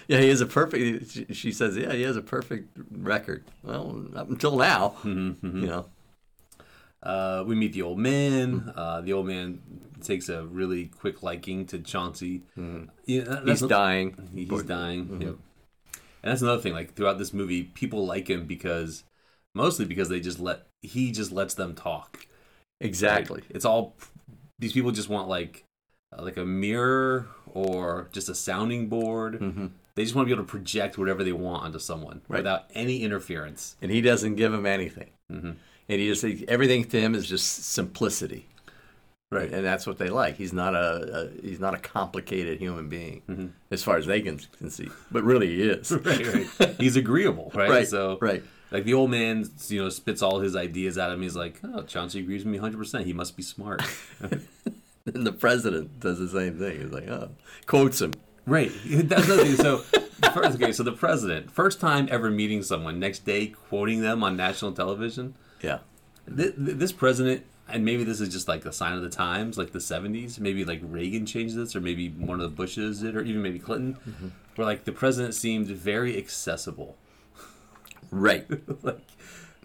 Yeah, he has a perfect. She, she says, "Yeah, he has a perfect record." Well, up until now, Mm-hmm, you know. uh, we meet the old man. Uh, the old man takes a really quick liking to Chauncey. Yeah, that- He's a- dying. He- He's dying. Yep. And that's another thing. Like throughout this movie, people like him because mostly because they just let he just lets them talk. Exactly. It's all these people just want like uh, like a mirror or just a sounding board. They just want to be able to project whatever they want onto someone Right. without any interference. And he doesn't give them anything. Mm-hmm. And he just everything to him is just simplicity. Right. And that's what they like. He's not a, a he's not a complicated human being, as far as they can, can see. But really, he is. right, right. He's agreeable, right? Right, So, right. Like the old man, you know, spits all his ideas at him. He's like, "Oh, Chauncey agrees with me 100. percent He must be smart." And the president does the same thing. He's like, oh, quotes him. right. That's thing. So, first, okay, so the president, first time ever meeting someone, next day quoting them on national television. Yeah. Th- th- This president, and maybe this is just like a sign of the times, like the 70s. Maybe like Reagan changed this, or maybe one of the Bushes did, or even maybe Clinton, mm-hmm. where like the president seemed very accessible. Right. like,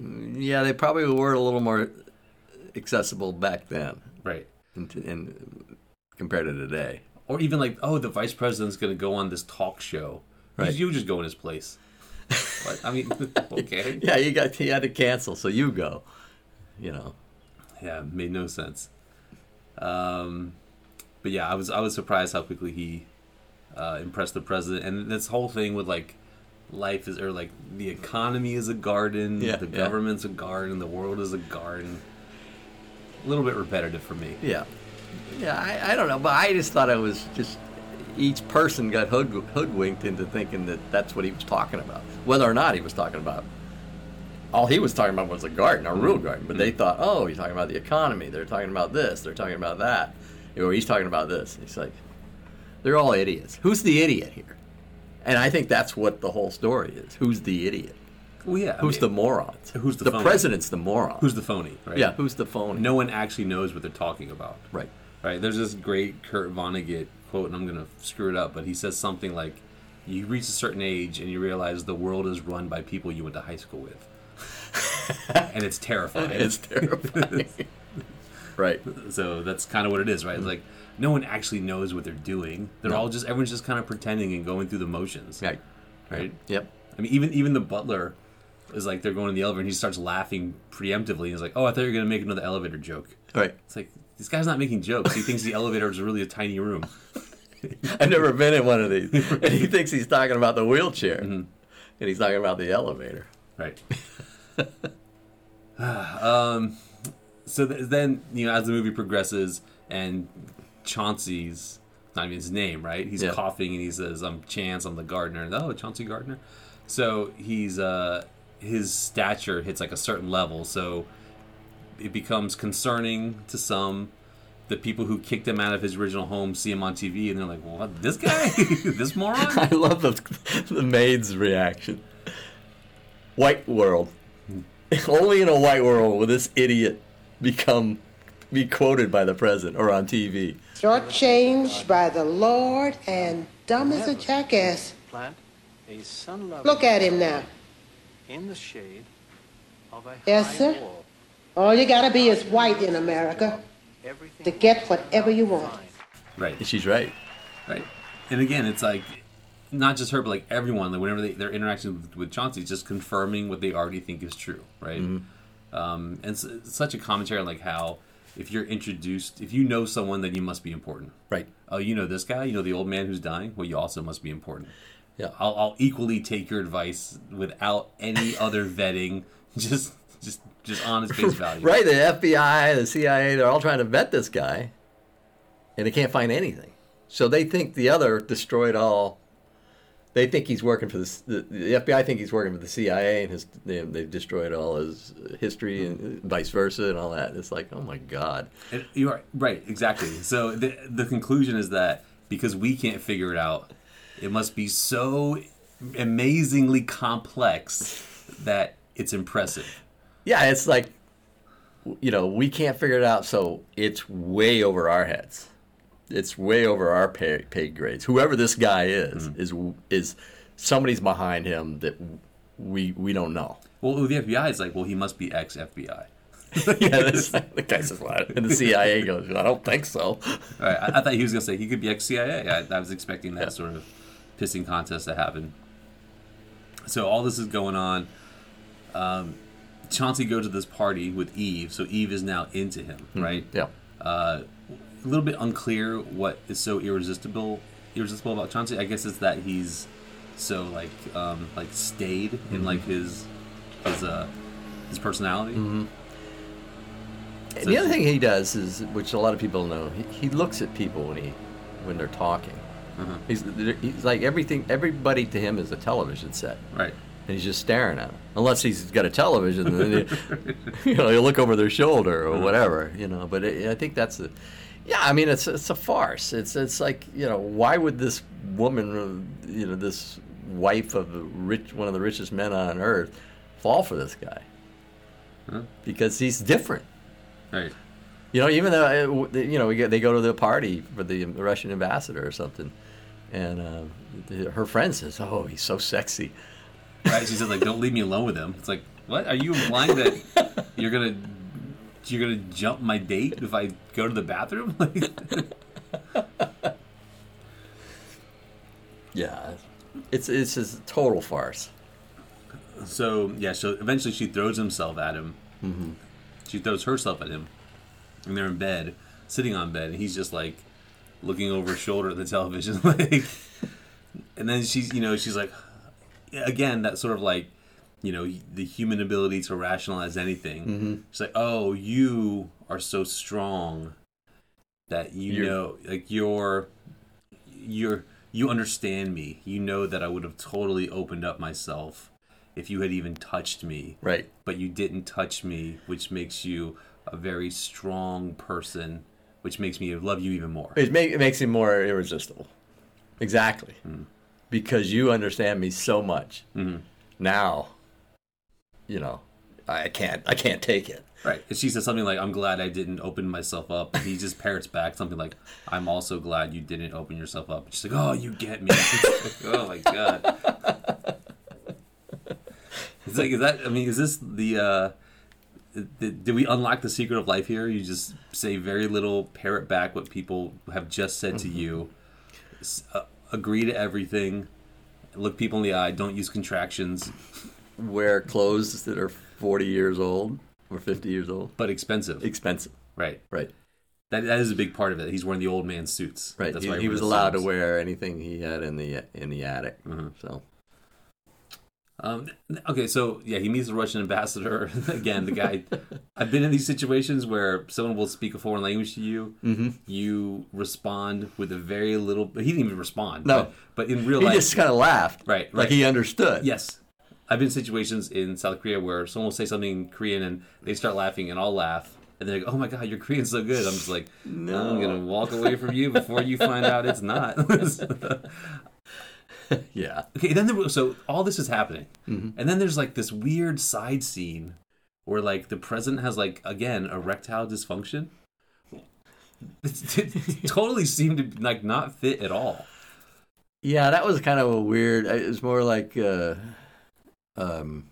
Yeah, they probably were a little more accessible back then, right. in, in compared to today. Or even like, oh, the vice president's going to go on this talk show. Right. You just go in his place. What? I mean, okay. Yeah, you got you had to cancel, so you go. You know. Yeah, made no sense. Um, but yeah, I was I was surprised how quickly he uh, impressed the president, and this whole thing with like life is or like the economy is a garden, Yeah, the yeah. government's a garden, the world is a garden. A little bit repetitive for me. Yeah. Yeah, I, I don't know, but I just thought it was just each person got hood, hoodwinked into thinking that that's what he was talking about, whether or not he was talking about. All he was talking about was a garden, a real mm-hmm. garden, but they mm-hmm. thought, oh, he's talking about the economy. They're talking about this. They're talking about that. Or he's talking about this. It's like they're all idiots. Who's the idiot here? And I think that's what the whole story is. Who's the idiot? Well, yeah. I Who's the mean, morons? who's the the phony? president's the moron? Who's the phony? Right? yeah? Who's the phony? No one actually knows what they're talking about. Right. Right. There's this great Kurt Vonnegut quote, and I'm gonna screw it up, but he says something like, "You reach a certain age and you realize the world is run by people you went to high school with." and it's terrifying. It's terrifying. right. So that's kind of what it is, right? It's like no one actually knows what they're doing. They're No. all just everyone's just kind of pretending and going through the motions. Right. Right. Yep. I mean, even even the butler is like they're going in the elevator and he starts laughing preemptively. He's like, "Oh, I thought you were gonna make another elevator joke." Right. It's like this guy's not making jokes. He thinks the elevator is really a tiny room. I've never been in one of these. And he thinks he's talking about the wheelchair. And he's talking about the elevator. Right. um, so th- then you know as the movie progresses and Chauncey's not even his name, right? He's Yeah. coughing and he says, "I'm Chance. I'm the gardener." And, oh, Chauncey Gardner. So he's uh, his stature hits like a certain level, so it becomes concerning to some. The people who kicked him out of his original home see him on TV and they're like, "Well, what, this guy, this moron." I love the, the maid's reaction. White world. Only in a white world will this idiot become be quoted by the president or on TV. Shortchanged by the Lord and dumb as a jackass. Plant a sun-loving Look at him now. in the shade of a Yes, sir. wall. All you gotta be is white in America to get whatever you want. Right. She's right. Right. And again, it's like not just her, but like everyone. Like whenever they, their interaction with, with Chauncey, just confirming what they already think is true, right? Um, and it's, it's such a commentary on like how if you're introduced, if you know someone, then you must be important, right? Oh, you know this guy, you know the old man who's dying. Well, you also must be important. Yeah. I'll, I'll equally take your advice without any other vetting, just just just on his face value. Right, the FBI, the CIA, they're all trying to vet this guy, and they can't find anything. So they think the other destroyed all. They think he's working for the, the, the FBI. Think he's working for the CIA, and his they, they've destroyed all his uh, history and uh, vice versa and all that. It's like, oh my god. And You are right, exactly. So the the conclusion is that because we can't figure it out, it must be so amazingly complex that it's impressive. Yeah, it's like, you know, we can't figure it out, so it's way over our heads. It's way over our pay, pay grades. Whoever this guy is, is is somebody's behind him that we we don't know. Well, the FBI, is like, well, he must be ex FBI. yeah, that's, the guy says, "What?" And the CIA goes, "I don't think so." All right, I, I thought he was gonna say he could be ex CIA. I, I was expecting that sort of pissing contest to happen. So all this is going on. Um, Chauncey goes to this party with Eve, so Eve is now into him, Mhm, right? yeah. Uh, a little bit unclear what is so irresistible, irresistible about Chauncey. I guess it's that he's so like um, like stayed in Mhm. like his his uh his personality. Mhm. And the other thing he does is, which a lot of people know, he, he looks at people when he when they're talking. Uh-huh. He's he's like everything. Everybody to him is a television set. Right. And he's just staring at them. Unless he's got a television, then you, you know, he'll look over their shoulder or Uh-huh. whatever. You know, but it, I think that's the. Yeah, I mean, it's it's a farce. It's it's like you know, why would this woman, you know, this wife of the rich, one of the richest men on earth, fall for this guy? Huh? Because he's different. Right. You know, even though uh, you know we get, they go to the party for the Russian ambassador or something, and uh, her friend says, "Oh, he's so sexy." Right? She says like, "Don't leave me alone with him." It's like, what? Are you implying that you're gonna you're gonna jump my date if I go to the bathroom? Yeah, it's it's just a total farce. so yeah, so eventually she throws himself at him. Mhm. She throws herself at him, and they're in bed, sitting on bed, and he's just like looking over his shoulder at the television, like. And then she's, you know, she's like, again, that sort of like, you know, the human ability to rationalize anything. Mhm. She's like, oh, you are so strong that you You're- know, like you're, you're, you understand me. You know that I would have totally opened up myself if you had even touched me. Right. But you didn't touch me, which makes you a very strong person, which makes me love you even more. It, make, it makes me more irresistible. Exactly, because you understand me so much. Mm-hmm. Now, you know, I can't. I can't take it. Right. And she says something like, I'm glad I didn't open myself up. And he just parrots back something like, I'm also glad you didn't open yourself up. And she's like, Oh, you get me. oh my God. It's like, is that, I mean, is this the, uh, did, did we unlock the secret of life here? You just say very little, parrot back what people have just said to you, uh, agree to everything, look people in the eye, don't use contractions, Wear clothes that are forty years old or fifty years old. but expensive. Expensive. Right. Right. That, that is a big part of it. He's wearing the old man suits. Right. That's he why he was allowed to wear anything he had in the in the attic. So Um, okay, so yeah, he meets the Russian ambassador again. The guy, I've been in these situations where someone will speak a foreign language to you. Mhm. You respond with a very little. He didn't even respond. No. but, but in real he life, he just kind of laughed. right, right, Like he understood. Yes, I've been in situations in South Korea where someone will say something in Korean and they start laughing, and I'll laugh. And they're like, "Oh my god, your Korean's so good." I'm just like, no. "I'm gonna walk away from you before you find out it's not." yeah. Okay, then there was, so all this is happening, Mhm. and then there's like this weird side scene where like the president has like again erectile dysfunction. It, it totally seemed to like not fit at all. Yeah, that was kind of a weird. It was more like, uh, um,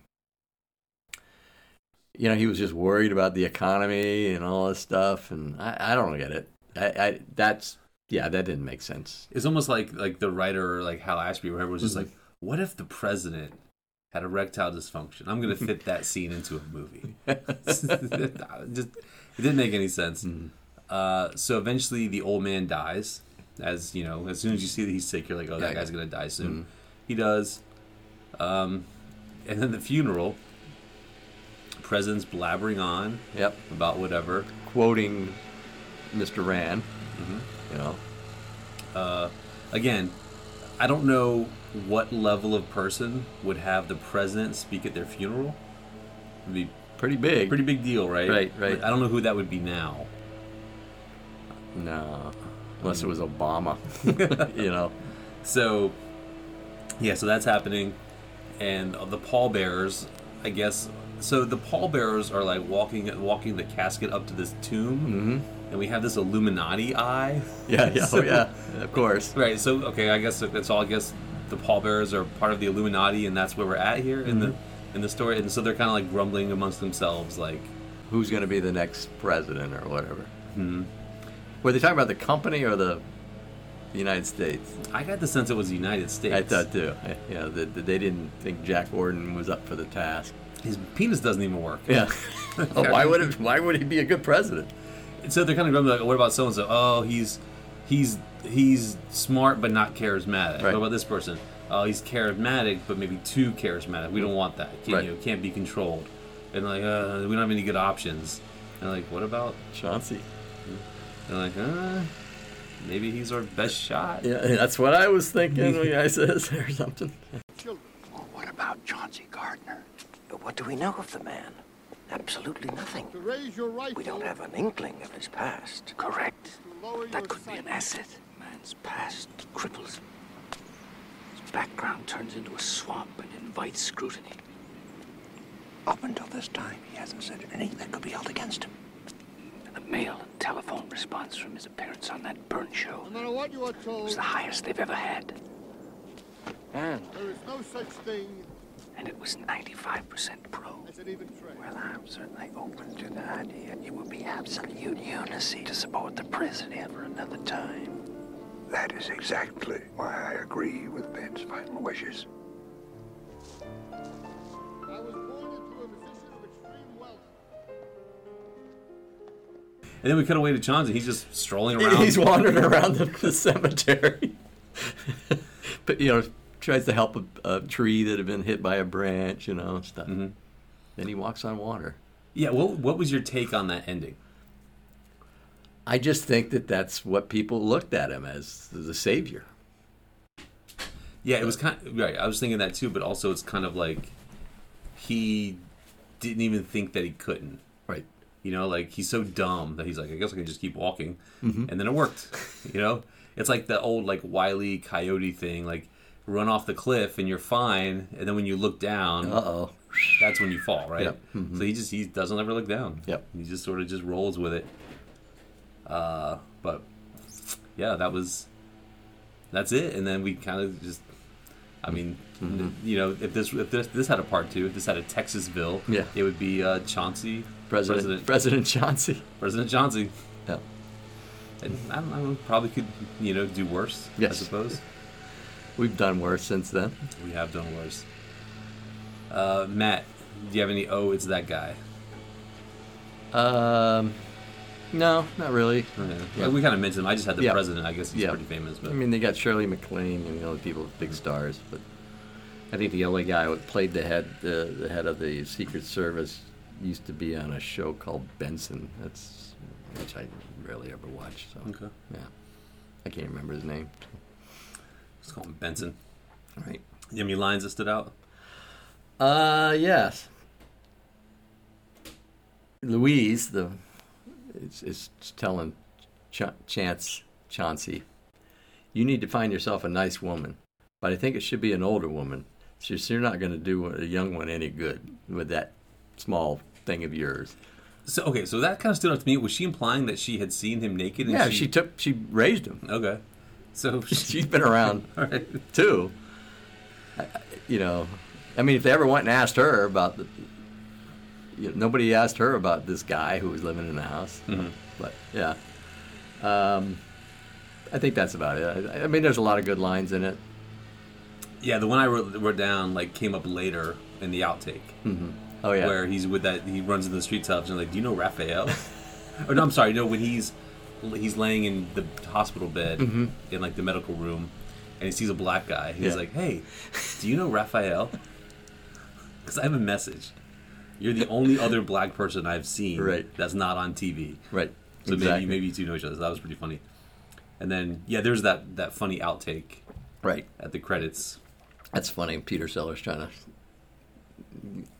you know, he was just worried about the economy and all this stuff, and I, I don't get it. I, I that's yeah, that didn't make sense. It's almost like like the writer like Hal Ashby or whoever was just Mhm. like, what if the president had erectile dysfunction? I'm gonna fit that scene into a movie. just it didn't make any sense. Uh, so eventually the old man dies. As you know, as soon as you see that he's sick, you're like, oh, that Yeah, guy's yeah. gonna die soon. Mhm. He does. Um, and then the funeral. President's blabbering on. Yep. About whatever. Quoting Mr. Rand. Mhm. You know, Uh, again, I don't know what level of person would have the president speak at their funeral. It'd be pretty big. pretty big deal, right? Right, right. But I don't know who that would be now. no, unless it was Obama. you know, So, yeah, so that's happening, and the pallbearers, I guess. So the pallbearers are like walking, walking the casket up to this tomb, and we have this Illuminati eye. Mm-hmm. yeah, yeah, So- oh, yeah, of course. Right. So okay, I guess that's all. I guess the pallbearers are part of the Illuminati, and that's where we're at here in the Mm-hmm. in the story. And so they're kind of like grumbling amongst themselves, like, Who's going to be the next president or whatever? hmm. Were they talking about the company or the, the United States? I got the sense it was the United States. I thought too. Yeah, that that they didn't think Jack Gordon was up for the task. his penis doesn't even work. Yeah. Oh, why would it, Why would he be a good president? So they're kind of grumbling, like, what about so and so? Oh, he's he's he's smart but not charismatic. Right. What about this person? Oh, he's charismatic but maybe too charismatic. We don't want that. Can't, Right. you know, can't be controlled. And like, uh, we don't have any good options. And like, what about Chauncey. And like, uh, maybe he's our best shot. Yeah, that's what I was thinking when I says or something. What about Chauncey Gardner? But what do we know of the man? Absolutely nothing. We don't have an inkling of his past. Correct. That could be an asset. Man's past cripples him. His background turns into a swamp and invites scrutiny. Up until this time, he hasn't said anything that could be held against him. And mail and telephone response from his appearance on that Burn show No matter what you are told, was the highest they've ever had. And there is no such thing and it was 95% pro. as an even trade. Well, I'm certainly open to the idea. It would be absolute lunacy to support the president for another time. That is exactly why I agree with Ben's final wishes. Then we cut away to Chauncey. He's just strolling around. He's wandering around the, the cemetery. but you know, tries to help a, a tree that had been hit by a branch, you know, and stuff. Mm-hmm. Then he walks on water. Yeah. What What was your take on that ending? I just think that that's what people looked at him as the savior. Yeah, it was kind of, right. I was thinking that too, but also it's kind of like he didn't even think that he couldn't. You know, like he's so dumb that he's like, I guess I can just keep walking, Mhm. and then it worked. you know, it's like the old like wily coyote thing, like run off the cliff and you're fine, and then when you look down, Uh-oh. that's when you fall, right? Yep. Mhm. So he just he doesn't ever look down. Yep. He just sort of just rolls with it. Uh, but yeah, that was that's it. And then we kind of just, I mean, Mhm. you know, if this if this this had a part two, if this had a Texasville, Yeah. it would be uh, Chauncey, President President Chauncey. President Chauncey. Yeah. And I don't know, probably could you know do worse. I suppose We've done worse since then. we have done worse. Uh, Matt, do you have any? Oh, it's that guy. Um, no, not really. Yeah, we kind of mentioned him. I just had the Yeah. president. I guess he's Yeah. pretty famous, but I mean, they got Shirley MacLaine and the other people, big stars, but I think the only guy who played the head, the, the head of the Secret Service, used to be on a show called Benson. That's which I rarely ever watch. So Okay. yeah, I can't remember his name. let's call him Benson. All right. You have any lines that stood out? Uh, yes. Louise, the is, is telling Ch- Chance Chauncey, you need to find yourself a nice woman, but I think it should be an older woman. So you're not going to do a young one any good with that small thing of yours. So okay, so that kind of stood out to me. Was she implying that she had seen him naked? And Yeah, she took, she raised him. Okay, so She's been around right. too. I- You know, I mean, if they ever went and asked her about the, you know, nobody asked her about this guy who was living in the house. Mhm. But yeah, um, I think that's about it. I, I mean, there's a lot of good lines in it. Yeah, the one I wrote, wrote down like came up later in the outtake. hmm Oh yeah, where he's with that he runs in the street tubs and like, do you know Raphael? or no, I'm sorry, no, when he's he's laying in the hospital bed Mhm. in like the medical room, and he sees a black guy. He's Yeah. like, hey, do you know Raphael? Because I have a message. You're the only other black person I've seen Right. that's not on TV. Right. So Exactly. maybe maybe you two know each other. So that was pretty funny. And then yeah, there's that that funny outtake right at the credits. That's funny. Peter Sellers trying to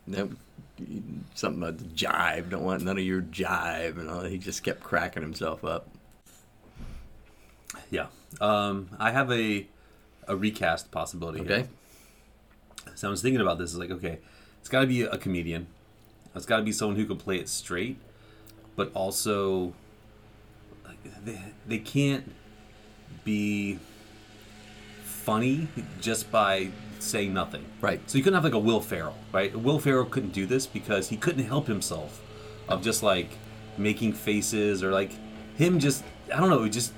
no, something about the jive. Don't want none of your jive, and all. He just kept cracking himself up. Yeah. Um, I have a a recast possibility. here. Okay. So I was thinking about this. It's like, okay, it's got to be a comedian. It's got to be someone who can play it straight, but also like, they, they can't be funny just by saying nothing. Right. So you couldn't have like a Will Ferrell, right? Will Ferrell couldn't do this because he couldn't help himself of just like making faces or like him just I don't know, it just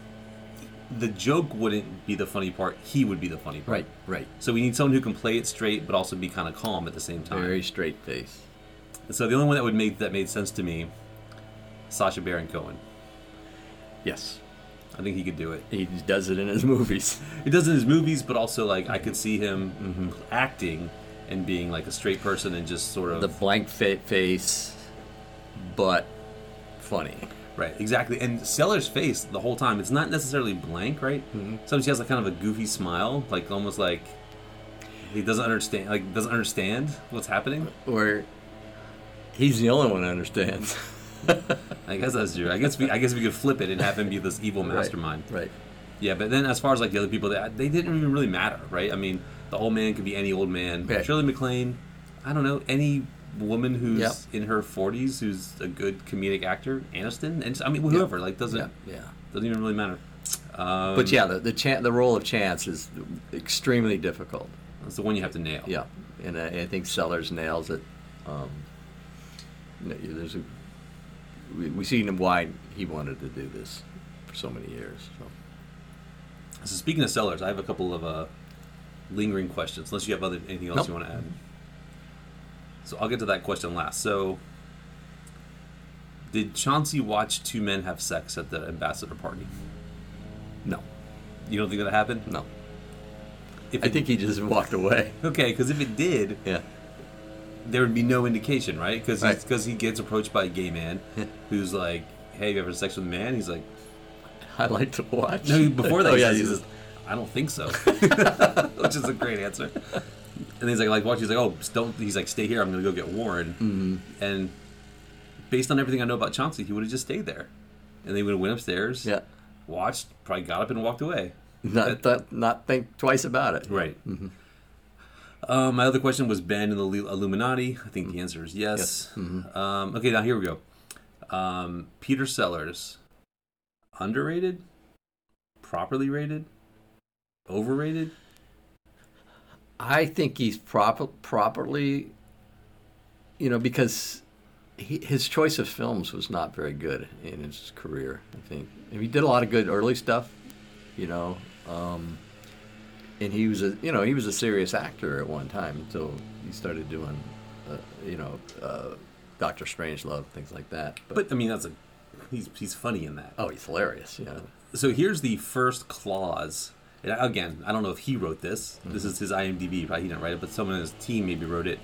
the joke wouldn't be the funny part. He would be the funny part. Right, right. So we need someone who can play it straight, but also be kind of calm at the same time. Very straight face. So the only one that would make that made sense to me, Sacha Baron Cohen. Yes. I think he could do it. He does it in his movies. He does it in his movies, but also like I could see him Mm-hmm. acting and being like a straight person and just sort of The blank fa- face, but funny. right, exactly. And Sellers' face the whole time, it's not necessarily blank, right? Mm-hmm. Sometimes he has like kind of a goofy smile, like almost like he doesn't understand, like doesn't understand what's happening. Or he's the only one that understands. I guess that's true. I guess we, I guess we could flip it and have him be this evil mastermind. right. Yeah, but then as far as like the other people, they, they didn't even really matter, right? I mean, the old man could be any old man. Right. Shirley MacLaine, I don't know, any woman who's Yep. in her forties who's a good comedic actor, Aniston, and I mean whoever, like doesn't Yeah, yeah. doesn't even really matter. Um, but yeah, the the, chan- the role of Chance is extremely difficult. it's the one you have to nail. Yeah, and I, I think Sellers nails it. Um, there's a we, we see why he wanted to do this for so many years. So. So speaking of sellers, I have a couple of uh, lingering questions. Unless you have other anything else Nope. you want to add. So I'll get to that question last. So, did Chauncey watch two men have sex at the ambassador party? No, You don't think that happened? no. If I it- think he just walked away. Okay, because if it did, Yeah. There would be no indication, right? Because Right. because he gets approached by a gay man who's like, "Hey, have you ever had sex with a man?" He's like, I like to watch. "No." Before that, oh, he yeah, says, he says, "I don't think so," which is a great answer. And he's like, "Like watch." He's like, "Oh, don't." He's like, "Stay here. I'm gonna go get Warren." Mhm. And based on everything I know about Chauncey, he would have just stayed there, and they would have went upstairs, Yeah. watched, probably got up and walked away. Not th- not think twice about it. Right. Mhm. Um, my other question was Ben and the Illuminati. I think the answer is yes. Mhm. Um, okay, now here we go. Um, Peter Sellers, underrated, properly rated, overrated. I think he's proper, properly, you know, because he, his choice of films was not very good in his career. I think And he did a lot of good early stuff, you know, um, and he was a you know he was a serious actor at one time until he started doing, uh, you know, uh, Doctor Strangelove things like that. But I mean, that's a he's he's funny in that. Oh, he's hilarious. Yeah. So here's the first clause. And again, I don't know if he wrote this. This is his IMDb. Probably he didn't write it, but someone in his team maybe wrote it.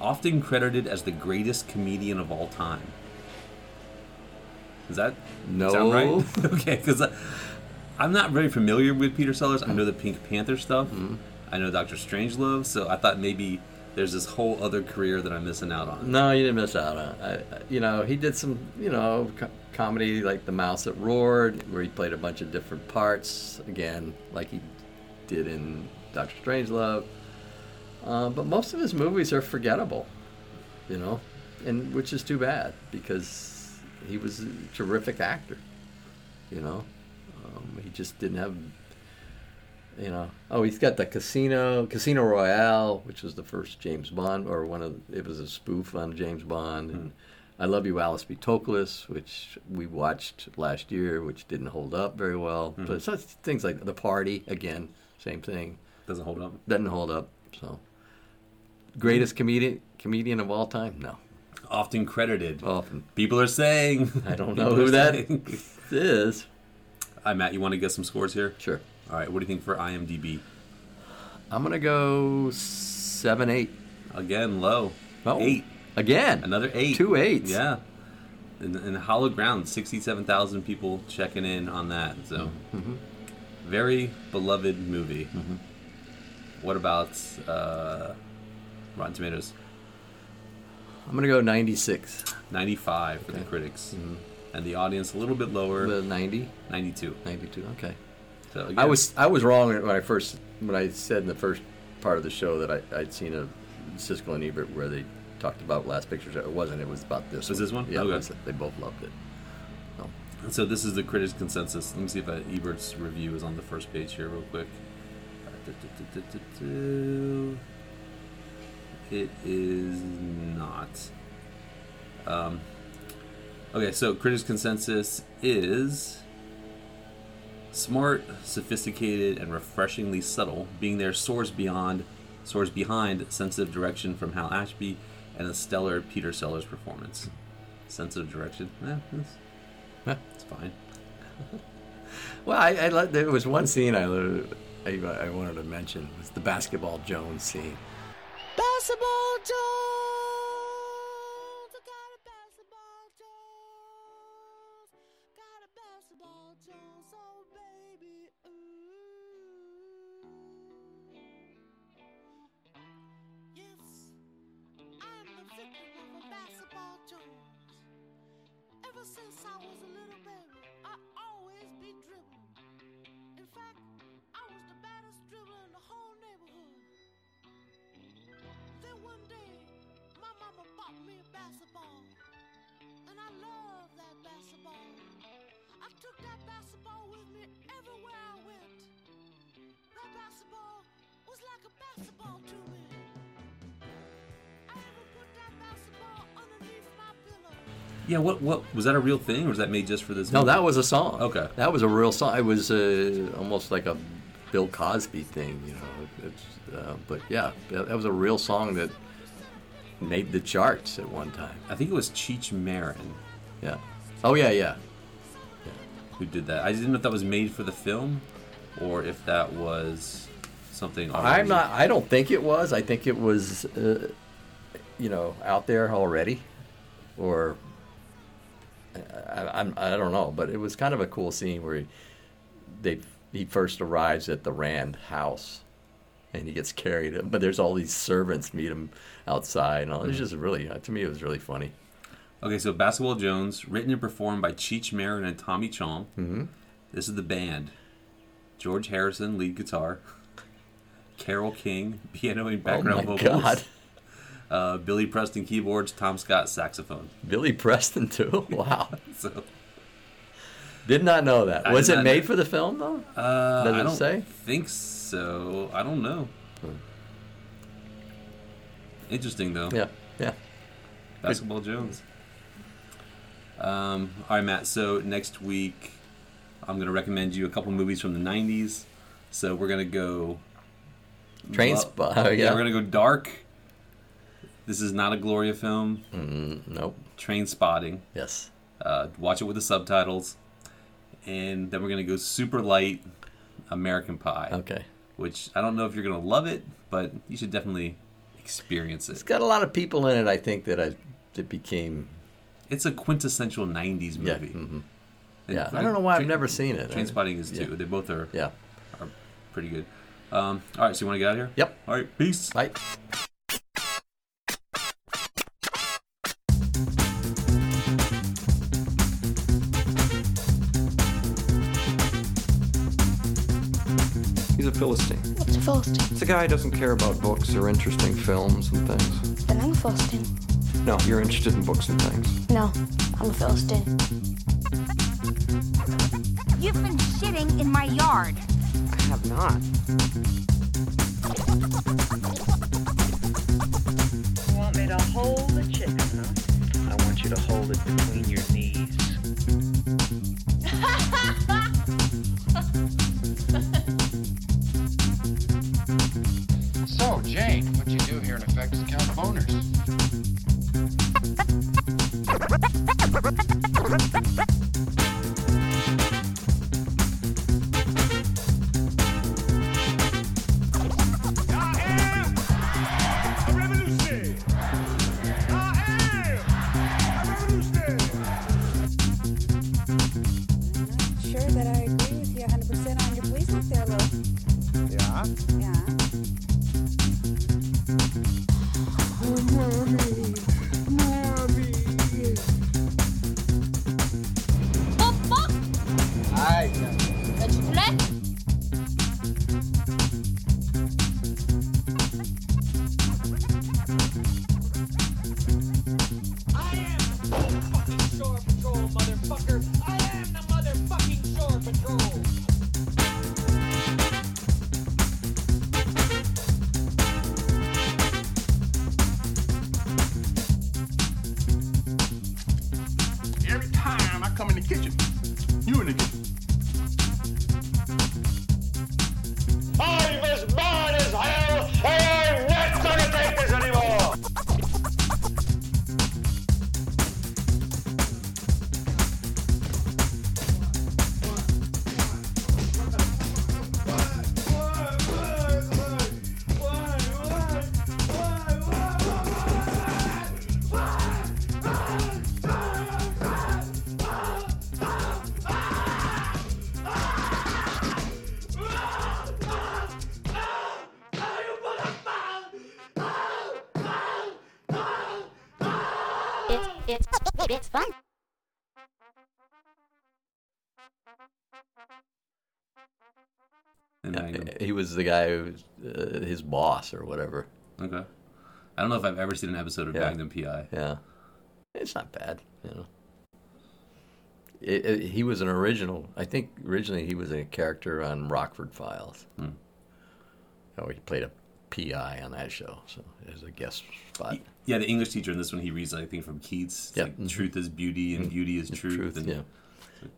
Often credited as the greatest comedian of all time. Is that No. sound right? okay, because I'm not very familiar with Peter Sellers. I know the Pink Panther stuff. I know Doctor Strangelove. So I thought maybe there's this whole other career that I'm missing out on. No, you didn't miss out on. I, I- you know, he did some, you know, co- comedy like The Mouse That Roared, where he played a bunch of different parts. Again, like he did in Doctor Strangelove. Uh, but most of his movies are forgettable, you know, and which is too bad because he was a terrific actor. You know, um, he just didn't have. You know, oh, he's got the Casino Casino Royale, which was the first James Bond, or one of it was a spoof on James Bond, and I Love You, Alice B. Toklas, which we watched last year, which didn't hold up very well. But such things like The Party, again, same thing. Doesn't hold up. Doesn't hold up. So, greatest comedian comedian of all time? No. Often credited. Often. People are saying. I don't know who that is. Hi, Matt. You want to get some scores here? Sure. All right. What do you think for IMDb? I'm gonna go seven, eight. Again, low. Oh, Eight. Again. Another eight. Two eights. Yeah. In, in hollow ground, 67,000 people checking in on that. So, Mhm. very beloved movie. Mm-hmm. What about uh, Rotten Tomatoes? I'm gonna go 96. 95 for the critics. And the audience a little bit lower. The 90. 92. 92. Okay. So again, I was I was wrong when I first when I said in the first part of the show that I, I'd seen a Siskel and Ebert where they talked about Last Picture Show. It wasn't. It was about this. Was this one? Yeah. Okay. they both loved it. So, So this is the critics' consensus. Let me see if uh, Ebert's review is on the first page here, real quick. It is not. Um, okay, so critics' consensus is smart, sophisticated, and refreshingly subtle. Being there soars beyond, soars behind sensitive direction from Hal Ashby and a stellar Peter Sellers performance. Sensitive direction, eh, it's, Yeah. it's fine. well, I, I let, there was one scene I, I I wanted to mention was the basketball Jones scene. Basketball Jones. Yeah, what what was that a real thing, or was that made just for this? No, movie? that was a song. Okay. That was a real song. It was uh, almost like a Bill Cosby thing, you know. It's, uh, but yeah, that that was a real song that made the charts at one time. I think it was Cheech Marin. Yeah. Oh yeah, yeah. Who did that? I didn't know if that was made for the film, or if that was something. I'm not. I don't think it was. I think it was, uh, you know, out there already, or I, I'm. I don't know, but it was kind of a cool scene where he, they he first arrives at the Rand house, and he gets carried. But there's all these servants meet him outside, and all. It's Mhm. just really to me it was really funny. Okay, so Basketball Jones, written and performed by Cheech Marin and Tommy Chong. Mhm. This is the band: George Harrison, lead guitar. Carole King, piano and background Oh my vocals. God. Uh, Billy Preston keyboards, Tom Scott saxophone. Billy Preston too. Wow. So Did not know that. Was it made know- for the film though? uh, Does I it don't say? think so. I don't know. Interesting though. Yeah. Yeah. Basketball Jones. Um, all right, Matt. So next week, I'm going to recommend you a couple movies from the '90s. So we're going to go. Train well, Spot- oh, yeah. we're going to go dark. This is not a Gloria film. Mm, nope. Trainspotting. Yes. Uh, watch it with the subtitles, and then we're going to go super light, American Pie. Okay. Which I don't know if you're going to love it, but you should definitely experience it. It's got a lot of people in it. I think that I that became. It's a quintessential '90s movie. Yeah. mhm. And Yeah, I don't know why I've Train- never seen it. Trainspotting is too. Yeah. They both are Yeah. are pretty good. Um, all right, so you want to get out of here? Yep. All right, peace. Bye. Philistine. What's a Philistine? It's a guy who doesn't care about books or interesting films and things. Then I'm a Philistine. No, you're interested in books and things. No, I'm a Philistine. You've been shitting in my yard. I have not. You want me to hold the chicken, huh? I want you to hold it between your knees. Jane, what you do here in effect is count boners. one. Was the guy who uh, his boss or whatever. Okay. I don't know if I've ever seen an episode of Yeah. Magnum PI. Yeah, it's not bad. You know, it, it- he was an original. I think originally he was a character on Rockford Files. Hmm. Oh, he played a PI on that show, so as a guest spot. Yeah, the English teacher in this one, he reads, I think, from Keats. Yeah. like, truth is beauty and beauty is truth. Truth, and yeah.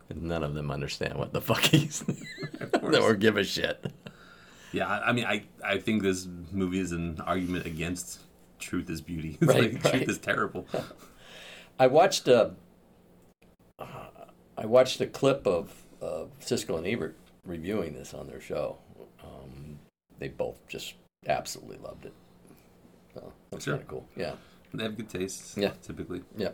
And none of them understand what the fuck he's or give a shit. Yeah, I, mean, I, I think this movie is an argument against truth is beauty. It's Right, like, right. Truth is terrible. I watched a, I watched a clip of, of Siskel and Ebert reviewing this on their show. Um, they both just absolutely loved it. So that's Sure. kind of cool. Yeah. They have good tastes, Yeah. typically. Yeah.